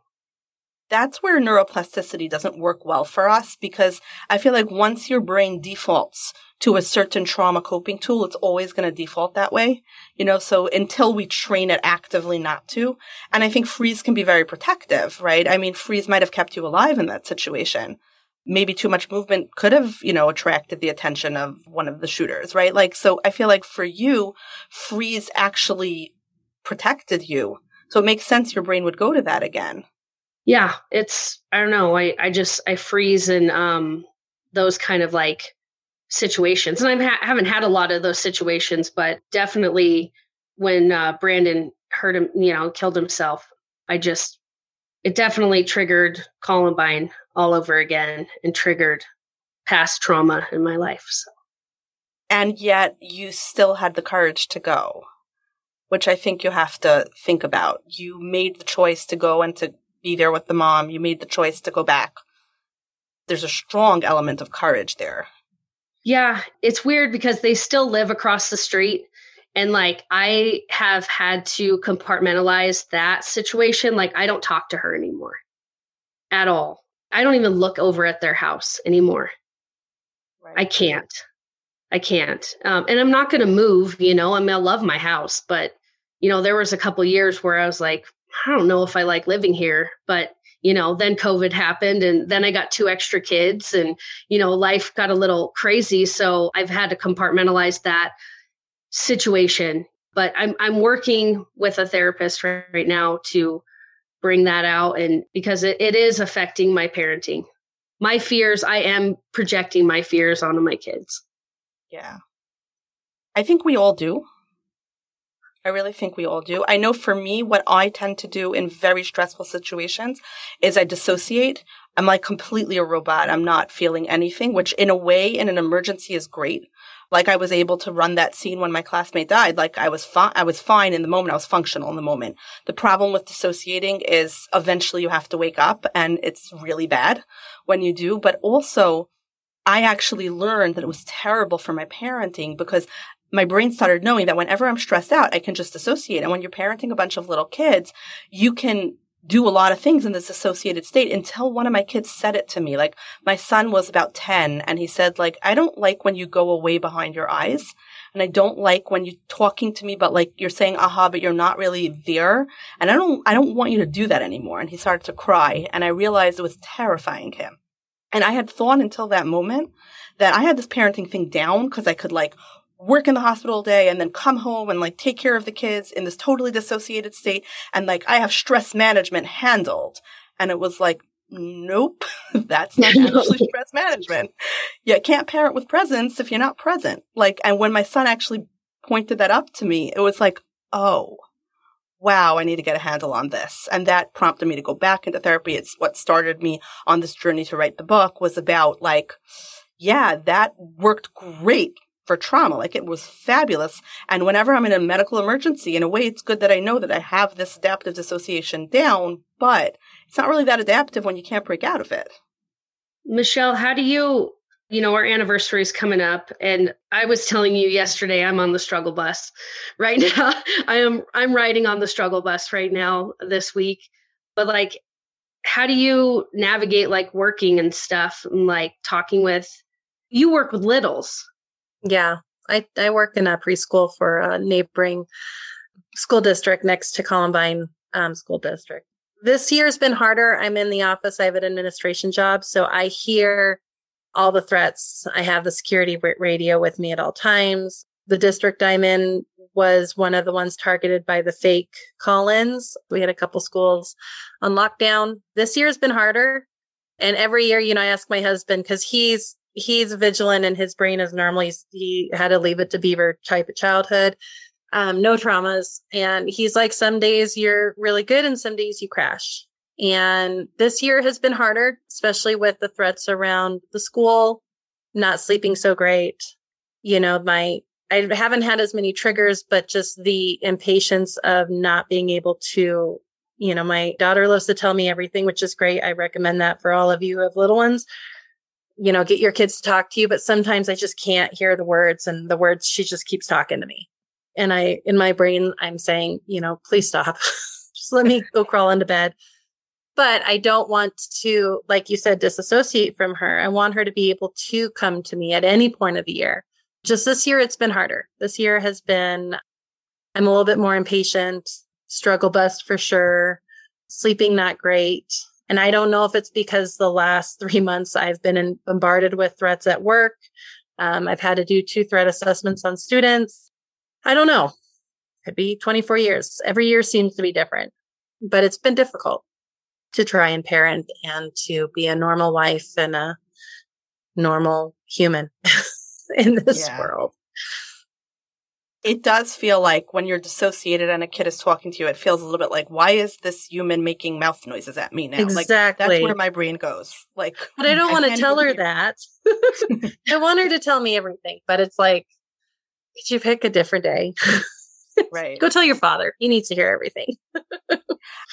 That's where neuroplasticity doesn't work well for us because I feel like once your brain defaults to a certain trauma coping tool, it's always going to default that way. You know, so until we train it actively not to. And I think freeze can be very protective, right? I mean, freeze might have kept you alive in that situation maybe too much movement could have, you know, attracted the attention of one of the shooters, right? Like, so I feel like for you, freeze actually protected you. So it makes sense your brain would go to that again. Yeah, it's I don't know. I I just I freeze in um those kind of like situations, and I ha- haven't had a lot of those situations, but definitely when uh, Brandon hurt him, you know, killed himself, I just it definitely triggered Columbine all over again and triggered past trauma in my life. So. And yet you still had the courage to go, which I think you have to think about. You made the choice to go and to be there with the mom. You made the choice to go back. There's a strong element of courage there. Yeah, it's weird because they still live across the street. And like, I have had to compartmentalize that situation. Like, I don't talk to her anymore at all. I don't even look over at their house anymore. Right. I can't. I can't. Um, and I'm not going to move, you know, I mean, I love my house, but, you know, there was a couple years where I was like, I don't know if I like living here, but, you know, then COVID happened and then I got two extra kids and, you know, life got a little crazy. So I've had to compartmentalize that situation. But I'm, I'm working with a therapist right now to bring that out and because it, it is affecting my parenting my fears i am projecting my fears onto my kids yeah i think we all do i really think we all do i know for me what i tend to do in very stressful situations is i dissociate i'm like completely a robot i'm not feeling anything which in a way in an emergency is great like I was able to run that scene when my classmate died. Like I was fine. I was fine in the moment. I was functional in the moment. The problem with dissociating is eventually you have to wake up and it's really bad when you do. But also I actually learned that it was terrible for my parenting because my brain started knowing that whenever I'm stressed out, I can just dissociate. And when you're parenting a bunch of little kids, you can do a lot of things in this associated state until one of my kids said it to me. Like my son was about 10 and he said like, I don't like when you go away behind your eyes. And I don't like when you're talking to me, but like you're saying, aha, but you're not really there. And I don't, I don't want you to do that anymore. And he started to cry and I realized it was terrifying him. And I had thought until that moment that I had this parenting thing down because I could like work in the hospital all day and then come home and like take care of the kids in this totally dissociated state. And like I have stress management handled. And it was like, nope, that's not actually stress management. You can't parent with presence if you're not present. Like, and when my son actually pointed that up to me, it was like, oh, wow, I need to get a handle on this. And that prompted me to go back into therapy. It's what started me on this journey to write the book was about like, yeah, that worked great for trauma. Like it was fabulous. And whenever I'm in a medical emergency, in a way, it's good that I know that I have this adaptive dissociation down, but it's not really that adaptive when you can't break out of it. Michelle, how do you, you know, our anniversary is coming up and I was telling you yesterday I'm on the struggle bus right now. I am I'm riding on the struggle bus right now this week. But like how do you navigate like working and stuff and like talking with you work with littles yeah, I, I work in a preschool for a neighboring school district next to Columbine um, School District. This year's been harder. I'm in the office. I have an administration job, so I hear all the threats. I have the security radio with me at all times. The district I'm in was one of the ones targeted by the fake call-ins. We had a couple schools on lockdown. This year's been harder. And every year, you know, I ask my husband because he's he's vigilant and his brain is normally he had to leave it to beaver type of childhood. Um, no traumas. And he's like some days you're really good and some days you crash. And this year has been harder especially with the threats around the school not sleeping so great. You know my i haven't had as many triggers but just the impatience of not being able to you know my daughter loves to tell me everything which is great. I recommend that for all of you who have little ones you know, get your kids to talk to you, but sometimes I just can't hear the words and the words, she just keeps talking to me. And I, in my brain, I'm saying, you know, please stop. Just let me go crawl into bed. But I don't want to, like you said, disassociate from her. I want her to be able to come to me at any point of the year. Just this year, it's been harder. This year has been, I'm a little bit more impatient, struggle bust for sure, sleeping not great. And I don't know if it's because the last three months I've been in, bombarded with threats at work. Um, I've had to do two threat assessments on students. I don't know. Could be 24 years. Every year seems to be different, but it's been difficult to try and parent and to be a normal wife and a normal human in this yeah. world it does feel like when you're dissociated and a kid is talking to you, it feels a little bit like, why is this human making mouth noises at me now? Exactly. Like, that's where my brain goes. Like, but I don't want to tell her that. I want her to tell me everything, but it's like, could you pick a different day? right. Go tell your father. He needs to hear everything.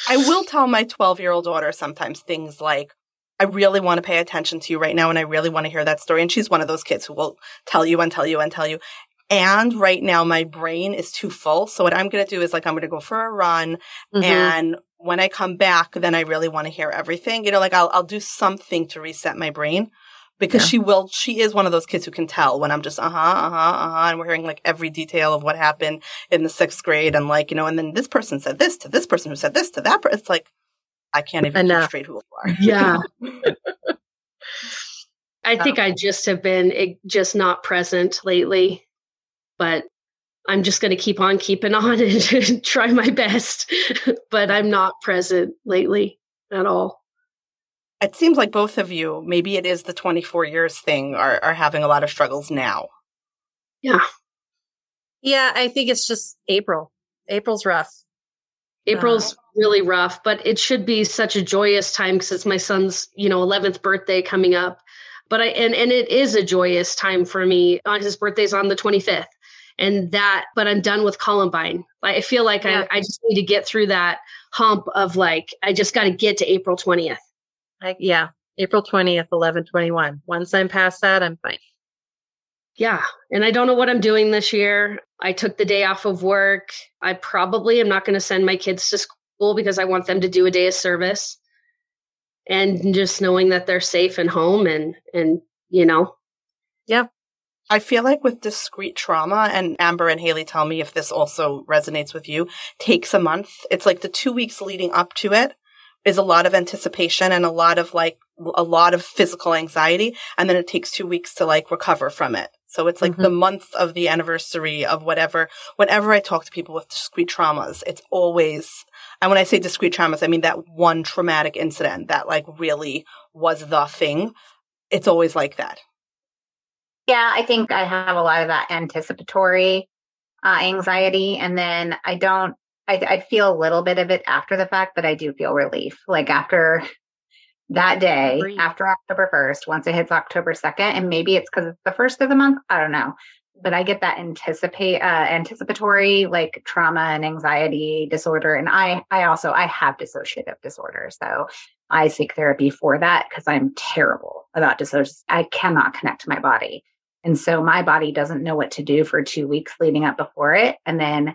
I will tell my 12 year old daughter sometimes things like, I really want to pay attention to you right now and I really want to hear that story. And she's one of those kids who will tell you and tell you and tell you. And right now my brain is too full. So what I'm going to do is like, I'm going to go for a run. Mm-hmm. And when I come back, then I really want to hear everything. You know, like I'll, I'll do something to reset my brain because yeah. she will, she is one of those kids who can tell when I'm just, uh huh, uh huh, uh huh. And we're hearing like every detail of what happened in the sixth grade. And like, you know, and then this person said this to this person who said this to that person. It's like, I can't even Enough. keep straight who you are. Yeah. I think I just have been eh, just not present lately but I'm just going to keep on keeping on and try my best. but I'm not present lately at all. It seems like both of you, maybe it is the 24 years thing, are, are having a lot of struggles now. Yeah. Yeah, I think it's just April. April's rough. April's uh, really rough, but it should be such a joyous time because it's my son's, you know, 11th birthday coming up. But I and and it is a joyous time for me. On his birthday's on the 25th and that but i'm done with columbine. I feel like yeah. I, I just need to get through that hump of like i just got to get to april 20th I, yeah april 20th 11 21 once i'm past that i'm fine. Yeah and i don't know what i'm doing this year. I took the day off of work. I probably am not going to send my kids to school because i want them to do a day of service. And just knowing that they're safe and home and and you know. Yeah I feel like with discrete trauma, and Amber and Haley tell me if this also resonates with you, takes a month. It's like the two weeks leading up to it is a lot of anticipation and a lot of like, a lot of physical anxiety. And then it takes two weeks to like recover from it. So it's like mm-hmm. the month of the anniversary of whatever. Whenever I talk to people with discrete traumas, it's always, and when I say discrete traumas, I mean that one traumatic incident that like really was the thing. It's always like that. Yeah, I think I have a lot of that anticipatory uh, anxiety. And then I don't, I, I feel a little bit of it after the fact, but I do feel relief. Like after that day, after October 1st, once it hits October 2nd, and maybe it's because it's the first of the month, I don't know. But I get that anticipate uh, anticipatory like trauma and anxiety disorder, and I I also I have dissociative disorder, so I seek therapy for that because I'm terrible about dissociation. I cannot connect to my body. And so my body doesn't know what to do for two weeks leading up before it. And then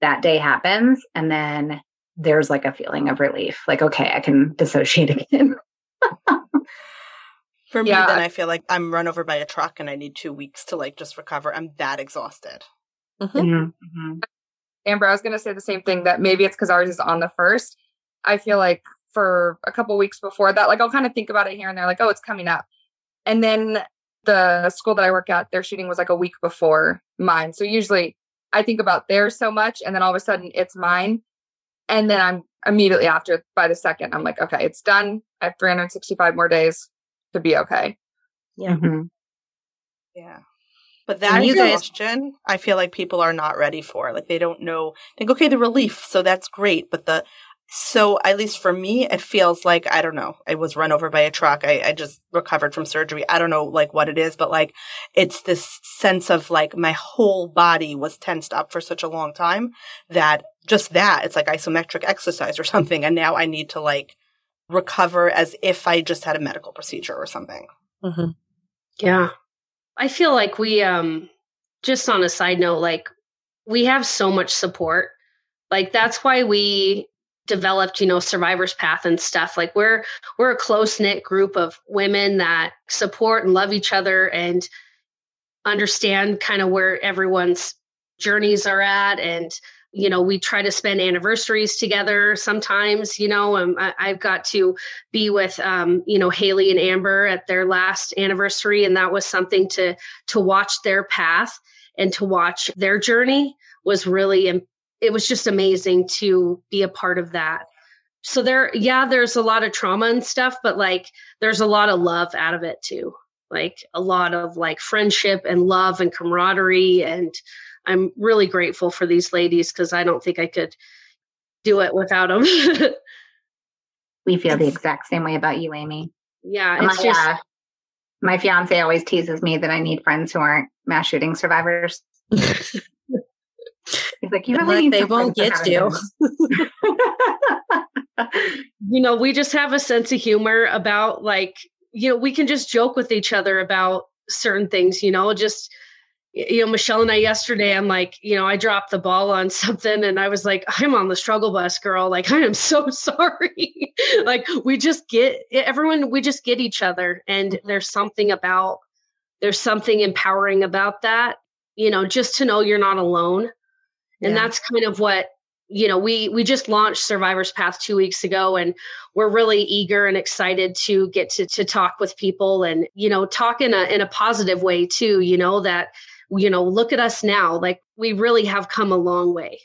that day happens. And then there's like a feeling of relief like, okay, I can dissociate again. For me, yeah. then I feel like I'm run over by a truck and I need two weeks to like just recover. I'm that exhausted. Mm-hmm. Mm-hmm. mm-hmm. Amber, I was going to say the same thing that maybe it's because ours is on the first. I feel like for a couple weeks before that, like I'll kind of think about it here and there, like, oh, it's coming up. And then the school that I work at, their shooting was like a week before mine. So usually I think about theirs so much and then all of a sudden it's mine. And then I'm immediately after by the second, I'm like, okay, it's done. I have 365 more days to be okay. Yeah. Mm-hmm. Yeah. But that exhaustion, guys- I feel like people are not ready for. Like they don't know. Think, okay, the relief, so that's great. But the so at least for me, it feels like, I don't know, I was run over by a truck. I, I just recovered from surgery. I don't know like what it is, but like it's this sense of like my whole body was tensed up for such a long time that just that it's like isometric exercise or something. And now I need to like recover as if I just had a medical procedure or something. Mm-hmm. Yeah. I feel like we, um, just on a side note, like we have so much support. Like that's why we developed, you know, survivor's path and stuff. Like we're we're a close-knit group of women that support and love each other and understand kind of where everyone's journeys are at and you know we try to spend anniversaries together sometimes you know um, I, have got to be with um, you know haley and amber at their last anniversary and that was something to to watch their path and to watch their journey was really it was just amazing to be a part of that so there yeah there's a lot of trauma and stuff but like there's a lot of love out of it too like a lot of like friendship and love and camaraderie and I'm really grateful for these ladies because I don't think I could do it without them. we feel the exact same way about you, Amy. Yeah, it's my, just uh, my fiance always teases me that I need friends who aren't mass shooting survivors. He's like, you really they won't get you. you know, we just have a sense of humor about like, you know, we can just joke with each other about certain things, you know, just you know, Michelle and I yesterday, I'm like, you know, I dropped the ball on something and I was like, I'm on the struggle bus, girl. Like, I am so sorry. like, we just get everyone, we just get each other. And mm-hmm. there's something about, there's something empowering about that, you know, just to know you're not alone. Yeah. And that's kind of what, you know, we we just launched Survivor's Path two weeks ago, and we're really eager and excited to get to to talk with people and you know talk in a in a positive way too. You know that you know, look at us now. Like we really have come a long way,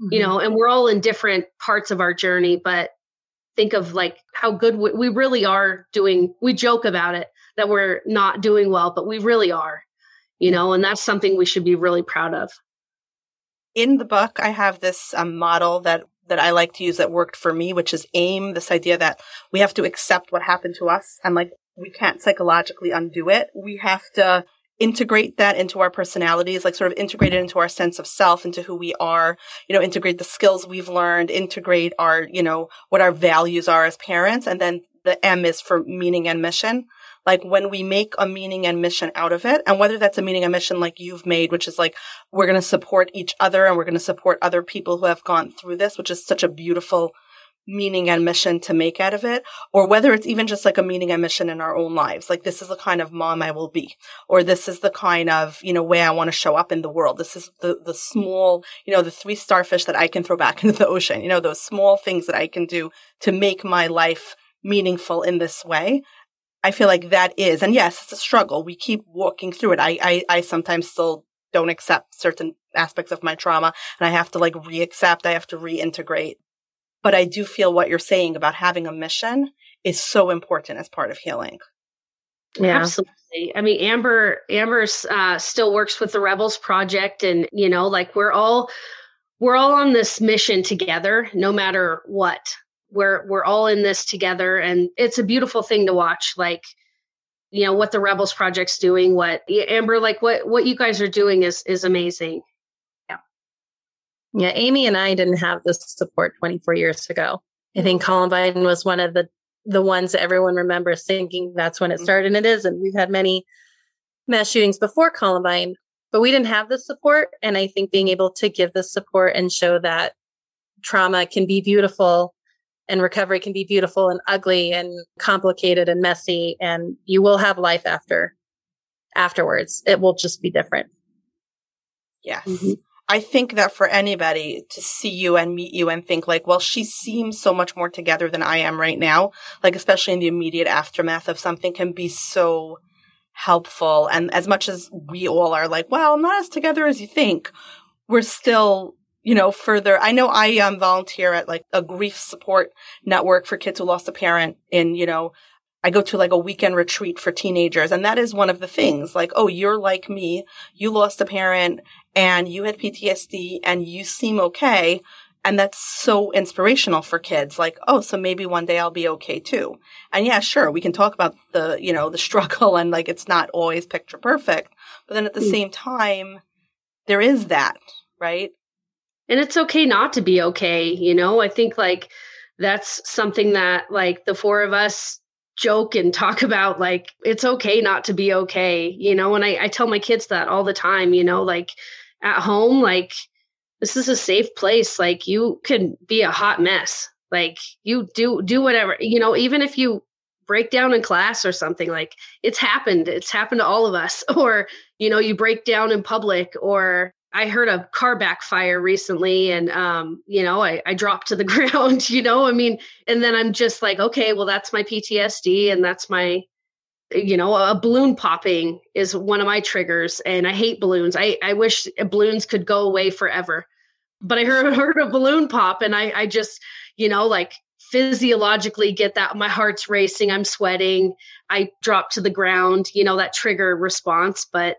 mm-hmm. you know, and we're all in different parts of our journey, but think of like how good we, we really are doing. We joke about it that we're not doing well, but we really are, you know, and that's something we should be really proud of. In the book, I have this um, model that that I like to use that worked for me, which is AIM, this idea that we have to accept what happened to us and like we can't psychologically undo it. We have to integrate that into our personalities, like sort of integrate it into our sense of self, into who we are, you know, integrate the skills we've learned, integrate our, you know, what our values are as parents. And then the M is for meaning and mission. Like when we make a meaning and mission out of it, and whether that's a meaning and mission like you've made, which is like we're going to support each other and we're going to support other people who have gone through this, which is such a beautiful meaning and mission to make out of it, or whether it's even just like a meaning and mission in our own lives. Like this is the kind of mom I will be, or this is the kind of, you know, way I want to show up in the world. This is the, the small, you know, the three starfish that I can throw back into the ocean, you know, those small things that I can do to make my life meaningful in this way. I feel like that is, and yes, it's a struggle. We keep walking through it. I, I, I sometimes still don't accept certain aspects of my trauma and I have to like re-accept. I have to reintegrate but I do feel what you're saying about having a mission is so important as part of healing. Yeah, absolutely. I mean, Amber, Amber uh, still works with the Rebels Project, and you know, like we're all we're all on this mission together, no matter what. We're we're all in this together, and it's a beautiful thing to watch. Like, you know, what the Rebels Project's doing, what Amber, like what what you guys are doing is is amazing. Yeah, Yeah. Amy and I didn't have this support 24 years ago. I think Columbine was one of the the ones that everyone remembers thinking that's when it mm-hmm. started and it is and we've had many mass shootings before Columbine, but we didn't have the support and I think being able to give the support and show that trauma can be beautiful and recovery can be beautiful and ugly and complicated and messy and you will have life after afterwards. It will just be different. Yes. Mm-hmm. I think that for anybody to see you and meet you and think like, well, she seems so much more together than I am right now, like especially in the immediate aftermath of something can be so helpful. And as much as we all are like, well, i'm not as together as you think, we're still, you know, further. I know I um, volunteer at like a grief support network for kids who lost a parent in, you know, I go to like a weekend retreat for teenagers. And that is one of the things like, oh, you're like me. You lost a parent and you had PTSD and you seem okay. And that's so inspirational for kids. Like, oh, so maybe one day I'll be okay too. And yeah, sure, we can talk about the, you know, the struggle and like it's not always picture perfect. But then at the mm. same time, there is that, right? And it's okay not to be okay. You know, I think like that's something that like the four of us joke and talk about like it's okay not to be okay you know and I, I tell my kids that all the time you know like at home like this is a safe place. Like you can be a hot mess. Like you do do whatever, you know, even if you break down in class or something like it's happened it's happened to all of us or you know you break down in public or i heard a car backfire recently and um you know i, I dropped to the ground you know i mean and then i'm just like okay well that's my ptsd and that's my you know a balloon popping is one of my triggers and i hate balloons. I i wish balloons could go away forever but i heard, heard a balloon pop and i i just you know like physiologically get that my heart's racing i'm sweating i drop to the ground you know that trigger response but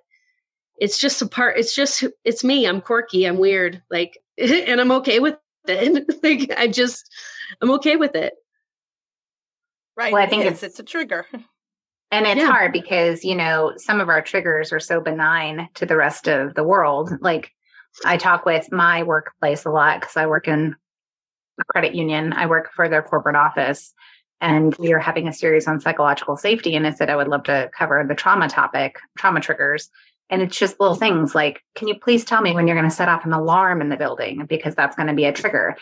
it's just a part it's just it's me i'm quirky i'm weird like and i'm okay with it like i just i'm okay with it right well i think it's it's a trigger and it's Yeah. hard because you know some of our triggers are so benign to the rest of the world like i talk with my workplace a lot because i work in a credit union i work for their corporate office and we are having a series on psychological safety and i said i would love to cover the trauma topic trauma triggers and it's just little things like can you please tell me when you're going to set off an alarm in the building because that's going to be a trigger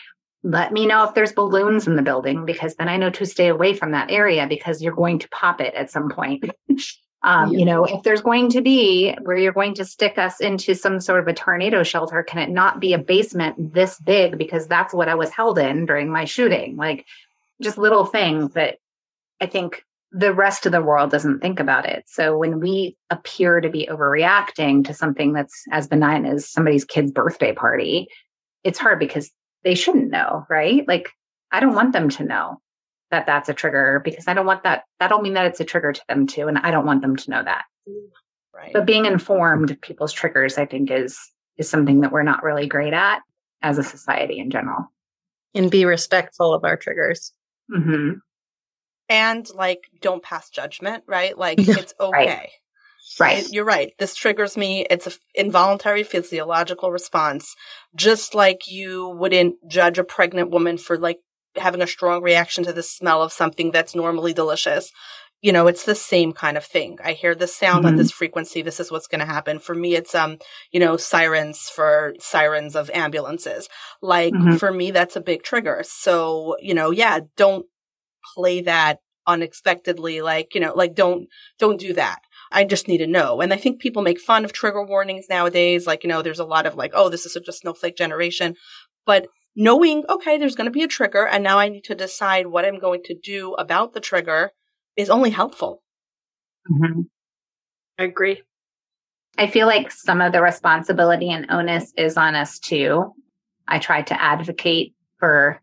let me know if there's balloons in the building because then I know to stay away from that area because you're going to pop it at some point. um, You know, if there's going to be where you're going to stick us into some sort of a tornado shelter, can it not be a basement this big? Because that's what I was held in during my shooting. Like just little things that I think the rest of the world doesn't think about it. So when we appear to be overreacting to something that's as benign as somebody's kid's birthday party, it's hard because they shouldn't know, right? Like I don't want them to know that that's a trigger because I don't want that. That don't mean that it's a trigger to them too, and I don't want them to know that. right But being informed of people's triggers, I think, is is something that we're not really great at as a society in general. and be respectful of our triggers. hmm and like don't pass judgment right like it's okay Right. It- You're right. This triggers me. It's an involuntary physiological response. Just like you wouldn't judge a pregnant woman for like having a strong reaction to the smell of something that's normally delicious. You know, it's the same kind of thing. I hear this sound on Mhm. this frequency. This is what's going to happen. For me, it's, um, you know, sirens for sirens of ambulances. Like Mhm. for me, that's a big trigger. So, you know, yeah, don't play that unexpectedly. Like, you know, like don't, don't do that. I just need to know. And I think people make fun of trigger warnings nowadays. Like, you know, there's a lot of like, oh, this is such a snowflake generation. But knowing, okay, there's going to be a trigger and now I need to decide what I'm going to do about the trigger is only helpful. Mhm. i agree I feel like some of the responsibility and onus is on us too. I try to advocate for,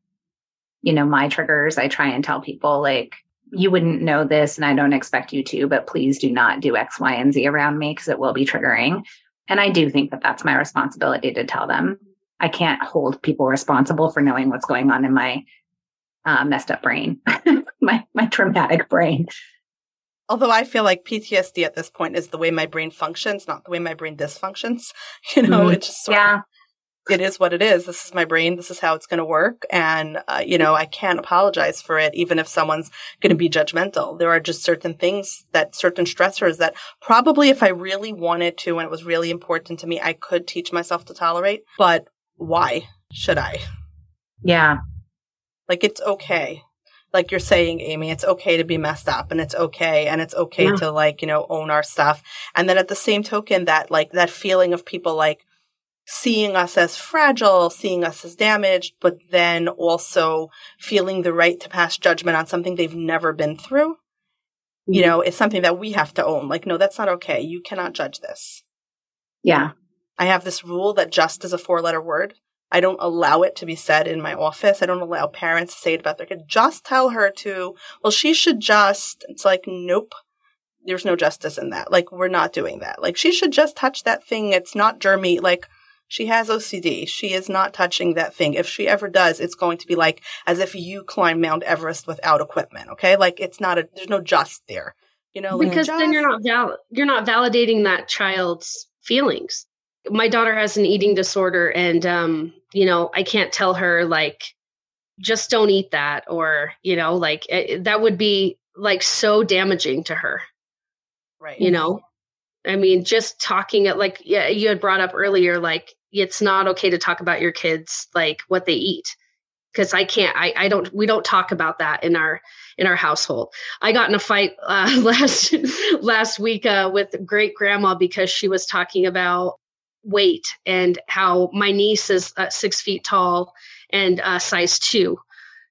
you know, my triggers. I try and tell people like, you wouldn't know this and I don't expect you to, but please do not do X, Y, and Z around me because it will be triggering. And I do think that that's my responsibility to tell them. I can't hold people responsible for knowing what's going on in my uh, messed up brain, my my traumatic brain. Although I feel like PTSD at this point is the way my brain functions, not the way my brain dysfunctions. You know, Mhm. it's just sort of- Yeah, it is what it is. This is my brain. This is how it's going to work. And, uh, you know, I can't apologize for it, even if someone's going to be judgmental. There are just certain things that certain stressors that probably if I really wanted to and it was really important to me, I could teach myself to tolerate. But why should I? yeah, Like, it's okay. Like you're saying, Amy, it's okay to be messed up and it's okay. And it's okay Yeah. to like, you know, own our stuff. And then at the same token, that like that feeling of people like seeing us as fragile, seeing us as damaged, but then also feeling the right to pass judgment on something they've never been through, you mm-hmm. know, is something that we have to own. Like, no, that's not okay. You cannot judge this. yeah. I have this rule that just is a four letter word. I don't allow it to be said in my office. I don't allow parents to say it about their kid. Just tell her to, well, she should just, it's like, nope. There's no justice in that. Like, we're not doing that. Like, she should just touch that thing. It's not germy. Like, she has OCD. She is not touching that thing. If she ever does, it's going to be like as if you climb Mount Everest without equipment. Okay. Like, it's not a, there's no just there. You know, like, because then you're not val- you're not validating that child's feelings my daughter has an eating disorder and um you know i can't tell her like just don't eat that or you know like it, that would be like so damaging to her right. you know I mean, just talking it like yeah, you had brought up earlier, like it's not okay to talk about your kids like what they eat because I can't. I I don't. We don't talk about that in our in our household. I got in a fight uh, last last week uh, with great grandma because she was talking about weight and how my niece is uh, six feet tall and uh, size two,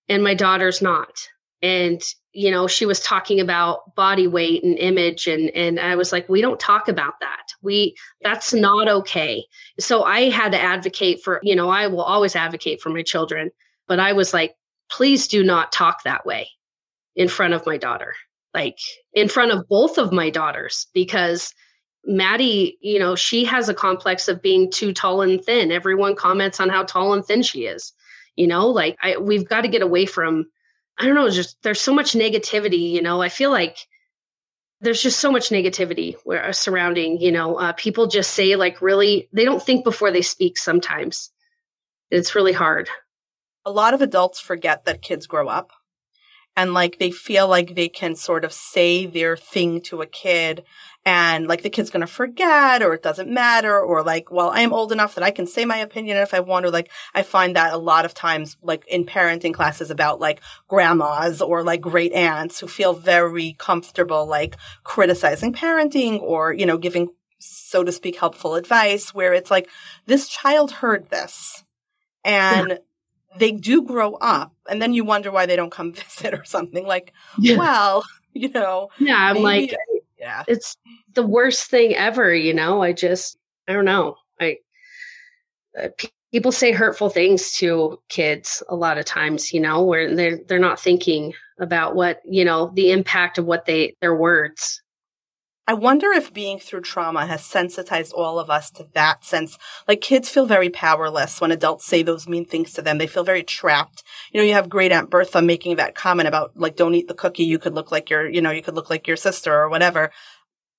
and my daughter's not. And you know, she was talking about body weight and image, and and I was like, we don't talk about that. We that's not okay. So I had to advocate for. You know, I will always advocate for my children, but I was like, please do not talk that way in front of my daughter, like in front of both of my daughters, because Maddie, you know, she has a complex of being too tall and thin. Everyone comments on how tall and thin she is. You know, like I, we've got to get away from, I don't know, just there's so much negativity. You know, I feel like there's just so much negativity where uh, surrounding, you know, uh, people just say like really, they don't think before they speak sometimes. It's really hard. A lot of adults forget that kids grow up and like they feel like they can sort of say their thing to a kid and like the kid's going to forget or it doesn't matter or like well i am old enough that i can say my opinion if i want to like i find that a lot of times like in parenting classes about like grandmas or like great aunts who feel very comfortable like criticizing parenting or you know giving so to speak helpful advice where it's like this child heard this and yeah they do grow up and then you wonder why they don't come visit or something like yeah. well you know yeah i'm maybe, like yeah. It's the worst thing ever you know? I just i don't know. I uh, people say hurtful things to kids a lot of times you know where they're they're not thinking about what you know the impact of what they their words I wonder if being through trauma has sensitized all of us to that sense. Like kids feel very powerless when adults say those mean things to them. They feel very trapped. You know, you have great Aunt Bertha making that comment about like, don't eat the cookie. You could look like your, you know, you could look like your sister or whatever.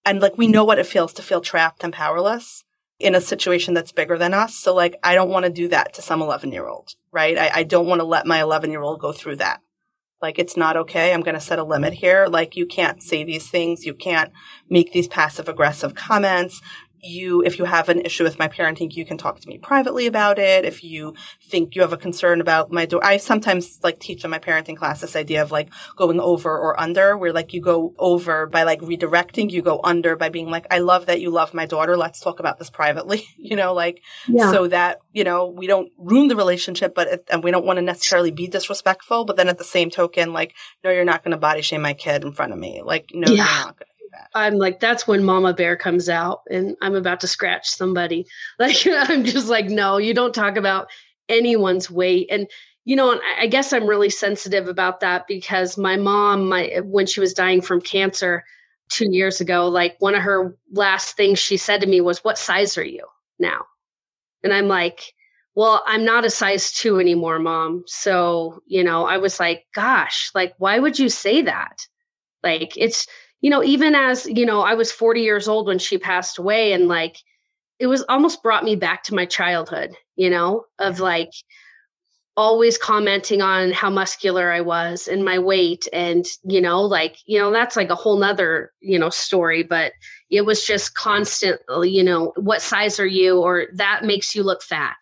And like, we know what it feels to feel trapped and powerless in a situation that's bigger than us. So like, I don't want to do that to some 11 year old, right? I, I don't want to let my 11 year old go through that. Like it's not okay. I'm going to set a limit here. Like you can't say these things. You can't make these passive aggressive comments you, if you have an issue with my parenting, you can talk to me privately about it. If you think you have a concern about my, do- I sometimes like teach in my parenting class this idea of like going over or under, where like you go over by like redirecting, you go under by being like, I love that you love my daughter. Let's talk about this privately, you know, like yeah. so that, you know, we don't ruin the relationship, but, it, and we don't want to necessarily be disrespectful. But then at the same token, like, no, you're not going to body shame my kid in front of me. Like, no, yeah. you're not I'm like, that's when Mama Bear comes out and I'm about to scratch somebody. Like, I'm just like, no, you don't talk about anyone's weight. And, you know, I guess I'm really sensitive about that because my mom, my when she was dying from cancer two years ago, like one of her last things she said to me was, What size are you now? And I'm like, well, I'm not a size two anymore, mom. So, you know, I was like, gosh, like, why would you say that? Like, it's, you know, even as, you know, I was 40 years old when she passed away and like it was almost brought me back to my childhood, you know, of like always commenting on how muscular I was and my weight and, you know, like, you know, that's like a whole nother, you know, story, but it was just constant, you know, what size are you or that makes you look fat.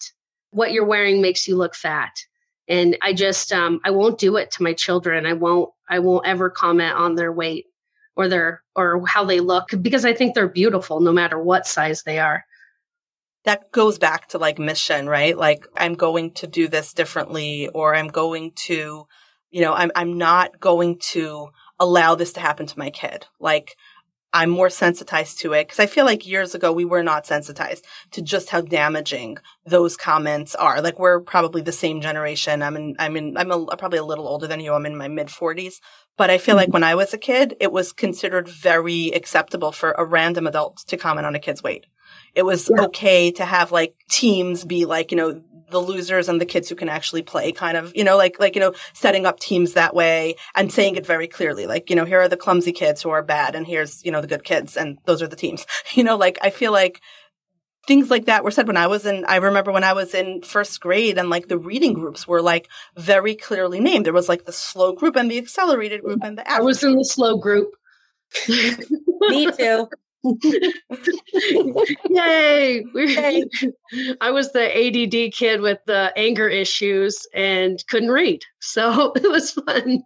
What you're wearing makes you look fat. And I just um I won't do it to my children. I won't I won't ever comment on their weight or their or how they look because I think they're beautiful no matter what size they are. That goes back to like mission, right? Like I'm going to do this differently or I'm going to, you know, I'm I'm not going to allow this to happen to my kid. Like I'm more sensitized to it because I feel like years ago we were not sensitized to just how damaging those comments are. Like we're probably the same generation. I'm in, I'm in, I'm a, probably a little older than you. I'm in my mid forties, but I feel mm-hmm. like when I was a kid, it was considered very acceptable for a random adult to comment on a kid's weight. It was yeah. okay to have like teams be like, you know, the losers and the kids who can actually play kind of, you know, like, like, you know, setting up teams that way and saying it very clearly. Like, you know, here are the clumsy kids who are bad and here's, you know, the good kids and those are the teams. You know, like I feel like things like that were said when I was in, I remember when I was in first grade and like the reading groups were like very clearly named. There was like the slow group and the accelerated group and the I was in the slow group. Me too. Yay! I was the ADD kid with the anger issues and couldn't read. So it was fun.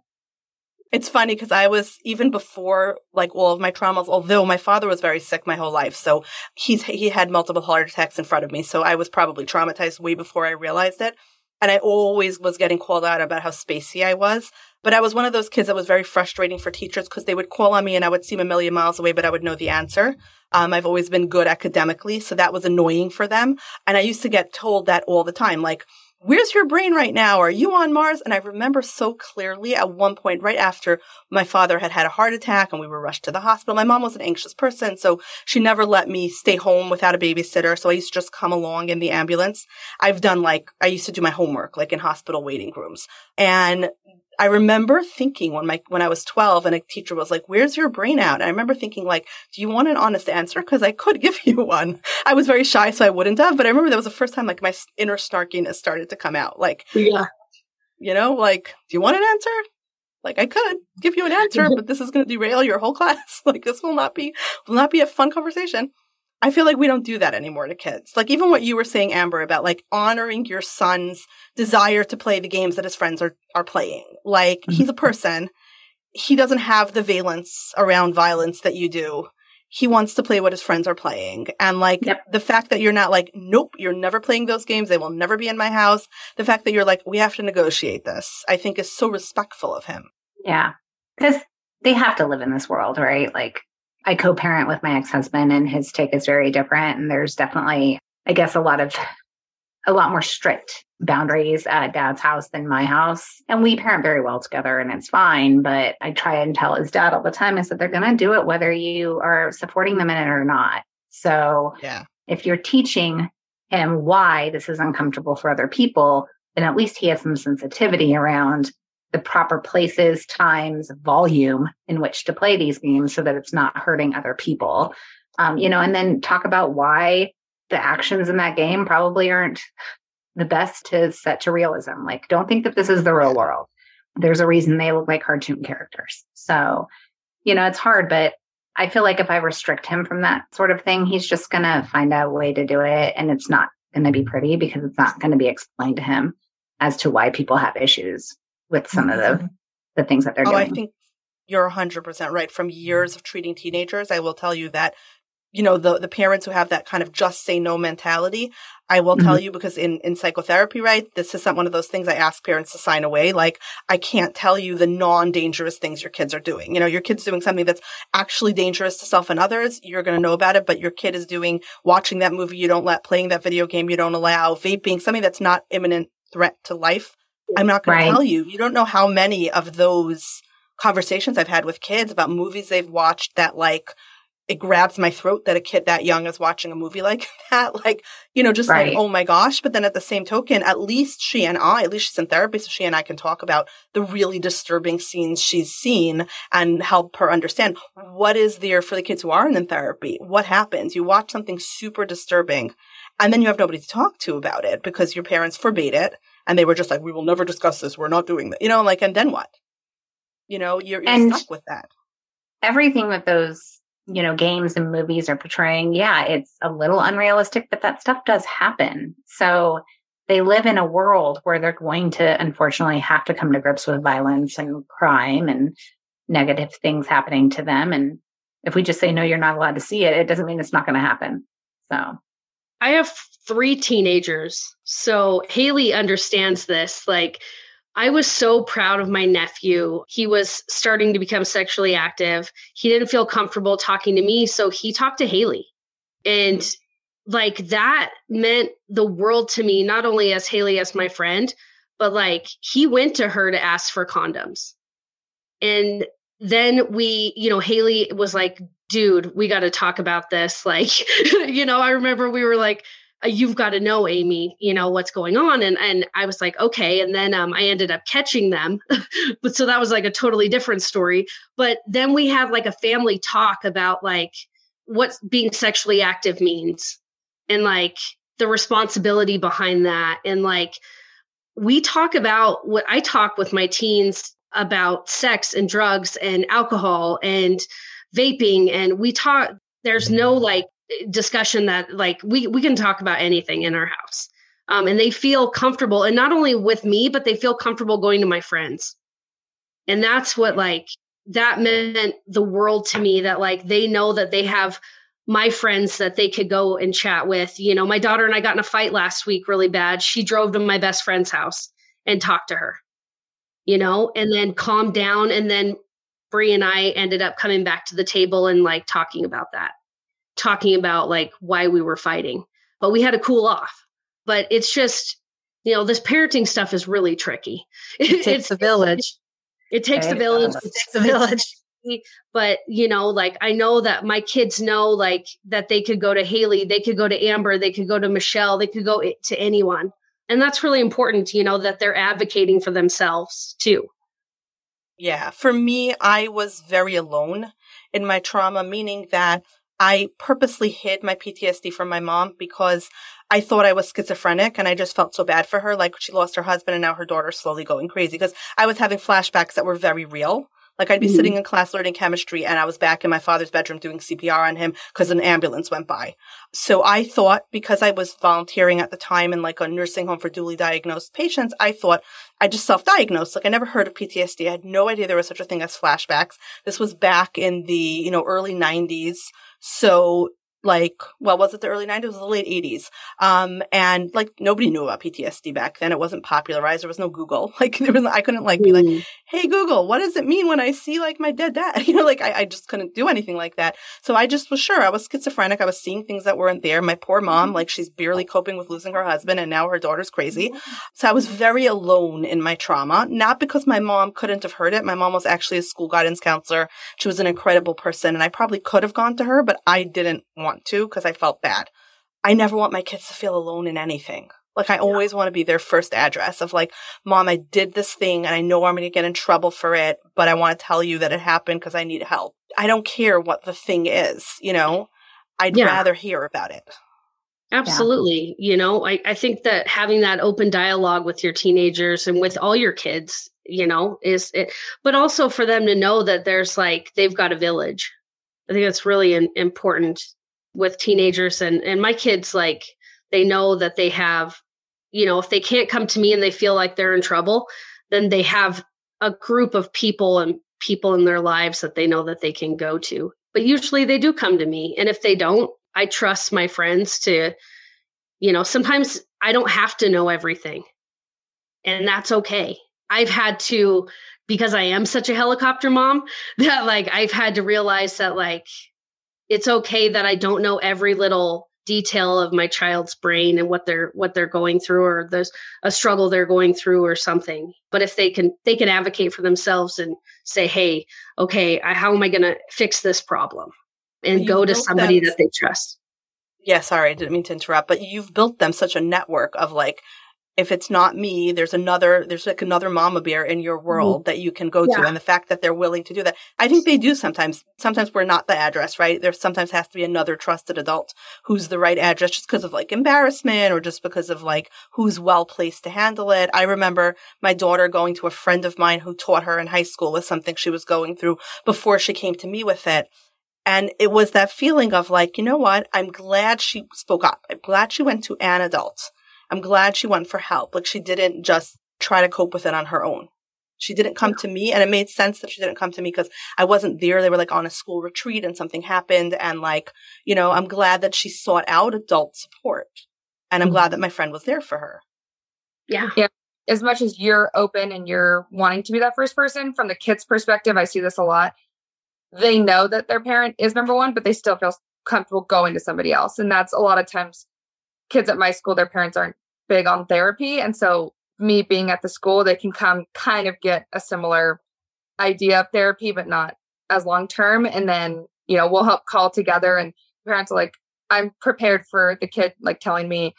It's funny because I was even before like all of my traumas, although my father was very sick my whole life. So he's, he had multiple heart attacks in front of me. So I was probably traumatized way before I realized it. And I always was getting called out about how spacey I was. But I was one of those kids that was very frustrating for teachers because they would call on me and I would seem a million miles away, but I would know the answer. Um, I've always been good academically. So that was annoying for them. And I used to get told that all the time. Like, where's your brain right now? Are you on Mars? And I remember so clearly at one point, right after my father had had a heart attack and we were rushed to the hospital. My mom was an anxious person, so she never let me stay home without a babysitter. So I used to just come along in the ambulance. I've done like, I used to do my homework, like in hospital waiting rooms. And I remember thinking when my when I was 12 and a teacher was like, "Where's your brain out?" And I remember thinking like, "Do you want an honest answer because I could give you one." I was very shy so I wouldn't have, but I remember that was the first time like my inner snarkiness started to come out. Like, yeah. You know, like, "Do you want an answer?" Like I could give you an answer, but this is going to derail your whole class. like this will not be will not be a fun conversation. I feel like we don't do that anymore to kids. Like even what you were saying, Amber, about like honoring your son's desire to play the games that his friends are, are playing. Like mm-hmm. he's a person. He doesn't have the valence around violence that you do. He wants to play what his friends are playing. And like yep. the fact that you're not like, nope, you're never playing those games. They will never be in my house. The fact that you're like, we have to negotiate this, I think is so respectful of him. Yeah. Cause they have to live in this world, right? Like I co parent with my ex husband, and his take is very different. And there's definitely, I guess, a lot of, a lot more strict boundaries at dad's house than my house. And we parent very well together and it's fine. But I try and tell his dad all the time is that they're going to do it whether you are supporting them in it or not. So yeah. if you're teaching him why this is uncomfortable for other people, then at least he has some sensitivity around the proper places, times, volume in which to play these games so that it's not hurting other people. Um, you know, and then talk about why the actions in that game probably aren't the best to set to realism. Like, don't think that this is the real world. There's a reason they look like cartoon characters. So, you know, it's hard, but I feel like if I restrict him from that sort of thing, he's just going to find a way to do it. And it's not going to be pretty because it's not going to be explained to him as to why people have issues with some of the mm-hmm. the things that they're oh, doing. I think you're 100% right. From years of treating teenagers, I will tell you that you know the the parents who have that kind of just say no mentality i will mm-hmm. tell you because in in psychotherapy right this is not one of those things i ask parents to sign away like i can't tell you the non-dangerous things your kids are doing you know your kid's doing something that's actually dangerous to self and others you're going to know about it but your kid is doing watching that movie you don't let playing that video game you don't allow vaping something that's not imminent threat to life I'm not going right. to tell you. You don't know how many of those conversations I've had with kids about movies they've watched that like it grabs my throat that a kid that young is watching a movie like that. Like, you know, just right. like, oh my gosh. But then at the same token, at least she and I, at least she's in therapy, so she and I can talk about the really disturbing scenes she's seen and help her understand what is there for the kids who aren't in therapy. What happens? You watch something super disturbing and then you have nobody to talk to about it because your parents forbade it and they were just like, we will never discuss this. We're not doing that. You know, like, and then what? You know, you're, you're stuck with that. Everything that those, you know, games and movies are portraying, yeah, it's a little unrealistic, but that stuff does happen. So they live in a world where they're going to unfortunately have to come to grips with violence and crime and negative things happening to them. And if we just say, no, you're not allowed to see it, it doesn't mean it's not going to happen. So I have three teenagers. So Haley understands this. Like, I was so proud of my nephew. He was starting to become sexually active. He didn't feel comfortable talking to me. So he talked to Haley. And like that meant the world to me, not only as Haley as my friend, but like he went to her to ask for condoms. And then we, you know, Haley was like, dude, we got to talk about this. Like, you know, I remember we were like, uh, you've got to know amy you know what's going on and and i was like okay and then um, i ended up catching them but so that was like a totally different story but then we had like a family talk about like what being sexually active means and like the responsibility behind that and like we talk about what i talk with my teens about sex and drugs and alcohol and vaping and we talk there's no like discussion that like we we can talk about anything in our house. Um, and they feel comfortable and not only with me but they feel comfortable going to my friends. And that's what like that meant the world to me that like they know that they have my friends that they could go and chat with. You know my daughter and i got in a fight last week really bad. She drove to my best friend's house and talked to her you know and then calmed down and then Brie and I ended up coming back to the table and like talking about that talking about like why we were fighting, but we had to cool off. But it's just, you know, this parenting stuff is really tricky. It takes a village. It, it takes a village. It takes a village. But you know, like I know that my kids know like that they could go to Haley, they could go to Amber, they could go to Michelle, they could go to anyone. And that's really important, you know, that they're advocating for themselves too. Yeah, for me, I was very alone in my trauma, meaning that I purposely hid my PTSD from my mom because I thought I was schizophrenic and I just felt so bad for her. Like she lost her husband and now her daughter's slowly going crazy because I was having flashbacks that were very real. Like I'd be mm-hmm. sitting in class learning chemistry and I was back in my father's bedroom doing CPR on him because an ambulance went by. So I thought because I was volunteering at the time in like a nursing home for duly diagnosed patients, I thought I just self-diagnosed. Like I never heard of PTSD. I had no idea there was such a thing as flashbacks. This was back in the, you know, early nineties. So like, well, was it the early 90s? It was the late 80s. Um, and like nobody knew about PTSD back then. It wasn't popularized. There was no Google. Like there was, I couldn't like be like, mm. Hey Google, what does it mean when I see like my dead dad? You know, like I, I just couldn't do anything like that. So I just was sure I was schizophrenic. I was seeing things that weren't there. My poor mom, mm-hmm. like she's barely coping with losing her husband and now her daughter's crazy. Mm-hmm. So I was very alone in my trauma, not because my mom couldn't have heard it. My mom was actually a school guidance counselor. She was an incredible person and I probably could have gone to her, but I didn't want want to because I felt bad. I never want my kids to feel alone in anything. Like I yeah. always want to be their first address of like, mom, I did this thing and I know I'm going to get in trouble for it, but I want to tell you that it happened because I need help. I don't care what the thing is, you know, I'd yeah. rather hear about it. Absolutely. Yeah. You know, I, I think that having that open dialogue with your teenagers and with all your kids, you know, is it, but also for them to know that there's like, they've got a village. I think that's really an, important with teenagers and and my kids like they know that they have you know if they can't come to me and they feel like they're in trouble then they have a group of people and people in their lives that they know that they can go to. But usually they do come to me and if they don't i trust my friends to you know sometimes i don't have to know everything. And that's okay. I've had to because i am such a helicopter mom that like i've had to realize that like it's okay that I don't know every little detail of my child's brain and what they're what they're going through or there's a struggle they're going through or something. But if they can they can advocate for themselves and say hey okay I, how am i going to fix this problem? And go to somebody that they trust. Yeah sorry i didn't mean to interrupt but you've built them such a network of like if it's not me, there's another, there's like another mama bear in your mm-hmm. world mm-hmm. that you can go yeah. to. And the fact that they're willing to do that, I think they do sometimes. Sometimes we're not the address, right? There sometimes has to be another trusted adult who's the right address just because of like embarrassment or just because of like who's well placed to handle it. I remember my daughter going to a friend of mine who taught her in high school with something she was going through before she came to me with it. And it was that feeling of like, you know what? I'm glad she spoke up. I'm glad she went to an adult I'm glad she went for help. Like she didn't just try to cope with it on her own. She didn't come to me and it made sense that she didn't come to me because I wasn't there. They were like on a school retreat and something happened. And like, you know, I'm glad that she sought out adult support and I'm mm-hmm. glad that my friend was there for her. Yeah. Yeah. As much as you're open and you're wanting to be that first person from the kid's perspective, I see this a lot. They know that their parent is number one, but they still feel comfortable going to somebody else. And that's a lot of times kids at my school, their parents aren't big on therapy. And so, me being at the school, they can come kind of get a similar idea of therapy, but not as long term. And then, you know, we'll help call together. And parents are like, I'm prepared for the kid, like telling me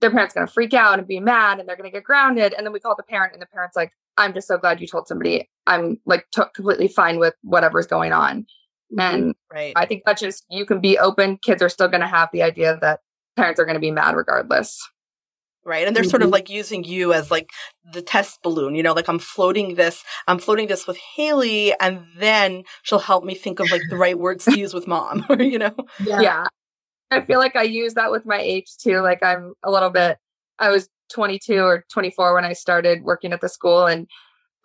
their parents going to freak out and be mad and they're going to get grounded. And then we call the parent, and the parent's like, I'm just so glad you told somebody. I'm like t- completely fine with whatever's going on. Mm-hmm. And right. I think that's just you can be open. Kids are still going to have the idea that parents are going to be mad regardless. Right? And they're mm-hmm. sort of mm-hmm. like using you as like the test balloon, you know, like I'm floating this, I'm floating this with Haley, and then she'll help me think of like the right words to use with mom, or you know? Yeah. yeah. I feel like I use that with my age too. Like I'm a little bit, I was 22 or 24 when I started working at the school. And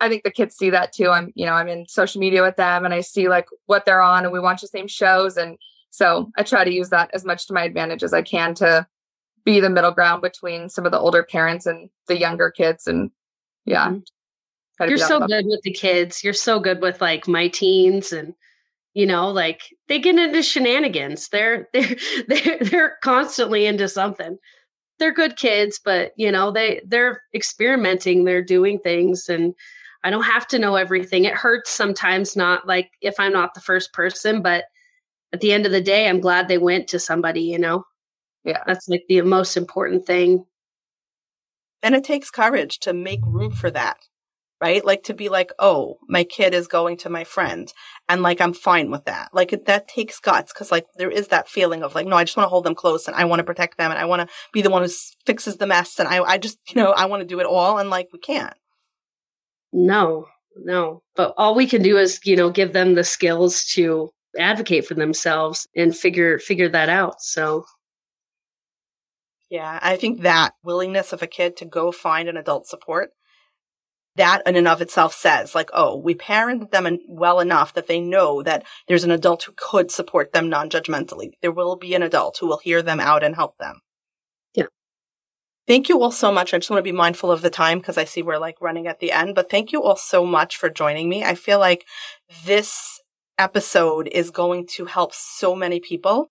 I think the kids see that too. I'm, you know, I'm in social media with them and I see like what they're on and we watch the same shows. And so I try to use that as much to my advantage as I can to be the middle ground between some of the older parents and the younger kids. And yeah. Mm-hmm. You're so good with the kids. You're so good with like my teens and you know like they get into shenanigans they're they're they're, they're constantly into something they're good kids but you know they they're experimenting they're doing things and i don't have to know everything it hurts sometimes not like if i'm not the first person but at the end of the day i'm glad they went to somebody you know yeah. That's like the most important thing. And it takes courage to make room for that right? Like to be like oh my kid is going to my friend and like i'm fine with that. Like that takes guts because like there is that feeling of like no i just want to hold them close and i want to protect them and i want to be the one who fixes the mess and i i just you know i want to do it all and like we can't. No no. But all we can do is you know give them the skills to advocate for themselves and figure figure that out so yeah, I think that willingness of a kid to go find an adult support, that in and of itself says like, oh, we parented them well enough that they know that there's an adult who could support them non-judgmentally. There will be an adult who will hear them out and help them. Yeah. Thank you all so much. I just want to be mindful of the time because I see we're like running at the end, but thank you all so much for joining me. I feel like this episode is going to help so many people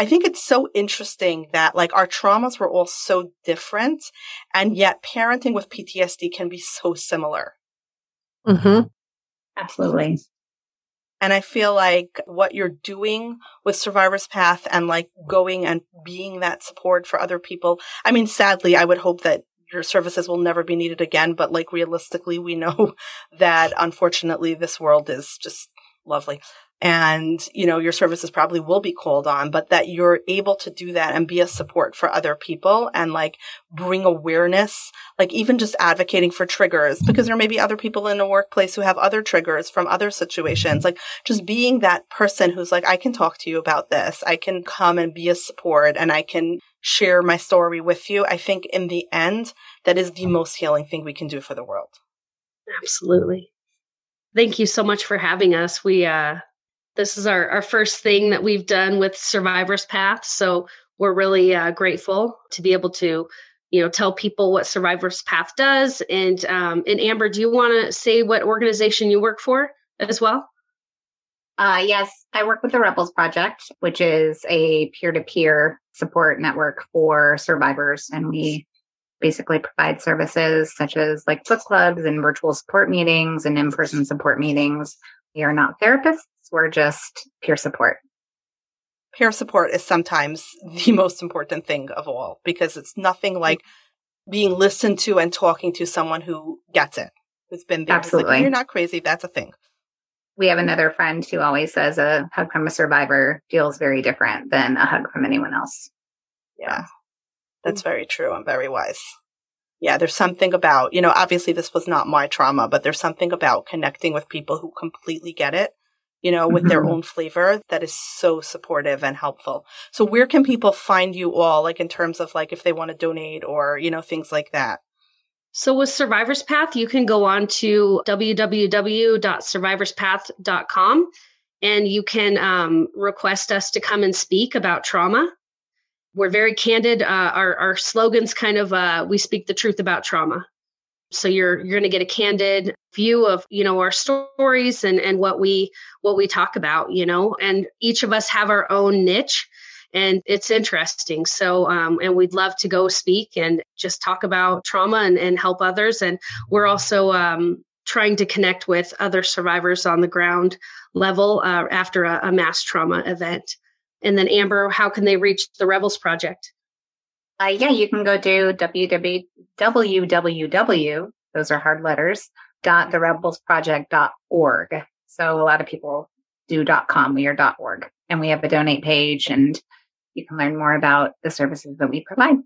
I think it's so interesting that like our traumas were all so different and yet parenting with PTSD can be so similar. Mm-hmm. Absolutely. And I feel like what you're doing with Survivor's Path and like going and being that support for other people. I mean, sadly, I would hope that your services will never be needed again, but like realistically, we know that unfortunately this world is just lovely and you know your services probably will be called on but that you're able to do that and be a support for other people and like bring awareness like even just advocating for triggers because there may be other people in a workplace who have other triggers from other situations. Like just being that person who's like I can talk to you about this. I can come and be a support and I can share my story with you. I think in the end that is the most healing thing we can do for the world. Absolutely. Thank you so much for having us. We uh this is our, our first thing that we've done with Survivor's Path. So we're really uh, grateful to be able to, you know, tell people what Survivor's Path does. And um, and Amber, do you want to say what organization you work for as well? Uh, yes, I work with the Rebels Project, which is a peer to peer support network for survivors. And we basically provide services such as like book clubs and virtual support meetings and in person support meetings. We are not therapists, we're just peer support. Peer support is sometimes the most important thing of all because it's nothing mm-hmm. like being listened to and talking to someone who gets it, who's been there. Oh, Absolutely. Like, You're not crazy. That's a thing. We have another friend who always says a hug from a survivor feels very different than a hug from anyone else. Yeah, that's mm-hmm. very true and very wise. Yeah, there's something about, you know, obviously this was not my trauma, but there's something about connecting with people who completely get it you know, with mm-hmm. their own flavor that is so supportive and helpful. So where can people find you all, like in terms of like if they want to donate or, you know, things like that? So with Survivor's Path, you can go on to www.survivorspath.com and you can um, request us to come and speak about trauma. We're very candid. Uh, our, our slogans kind of, uh, we speak the truth about trauma. So you're you're going to get a candid view of you know our stories and and what we what we talk about. You know, and each of us have our own niche, and it's interesting. So um, and we'd love to go speak and just talk about trauma and and help others. And we're also um, trying to connect with other survivors on the ground level uh, after a, a mass trauma event. And then Amber, how can they reach the Rebels Project? Uh, yeah, you can go to www, those are hard letters, dot therebelsproject.org. So a lot of people do dot com, we are dot org. And we have a donate page and you can learn more about the services that we provide.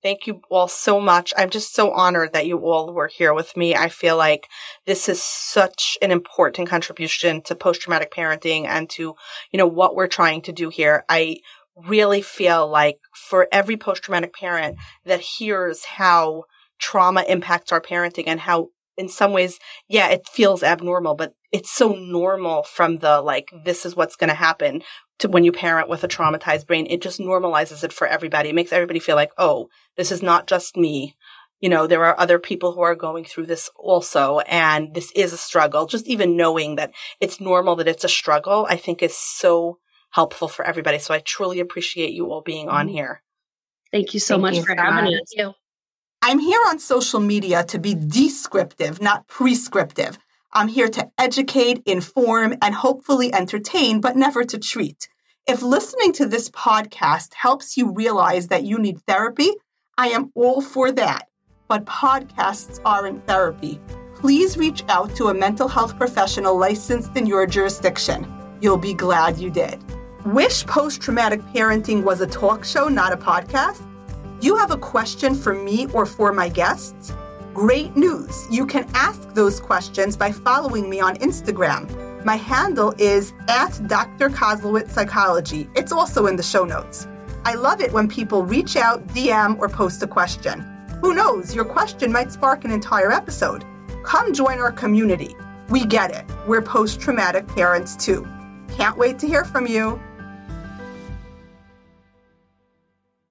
Thank you all so much. I'm just so honored that you all were here with me. I feel like this is such an important contribution to post traumatic parenting and to, you know, what we're trying to do here. I really feel like for every post traumatic parent that hears how trauma impacts our parenting and how in some ways, yeah, it feels abnormal, but it's so normal from the like, this is what's going to happen to when you parent with a traumatized brain. It just normalizes it for everybody. It makes everybody feel like, oh, this is not just me. You know, there are other people who are going through this also, and this is a struggle. Just even knowing that it's normal that it's a struggle, I think is so helpful for everybody. So I truly appreciate you all being on mm-hmm. here. Thank you so Thank much you for so having much. us. I'm here on social media to be descriptive, not prescriptive. I'm here to educate, inform, and hopefully entertain, but never to treat. If listening to this podcast helps you realize that you need therapy, I am all for that. But podcasts aren't therapy. Please reach out to a mental health professional licensed in your jurisdiction. You'll be glad you did. Wish Post Traumatic Parenting was a talk show, not a podcast? You have a question for me or for my guests? Great news! You can ask those questions by following me on Instagram. My handle is at Dr. Koslowitz Psychology. It's also in the show notes. I love it when people reach out, DM, or post a question. Who knows, your question might spark an entire episode. Come join our community. We get it. We're post traumatic parents too. Can't wait to hear from you.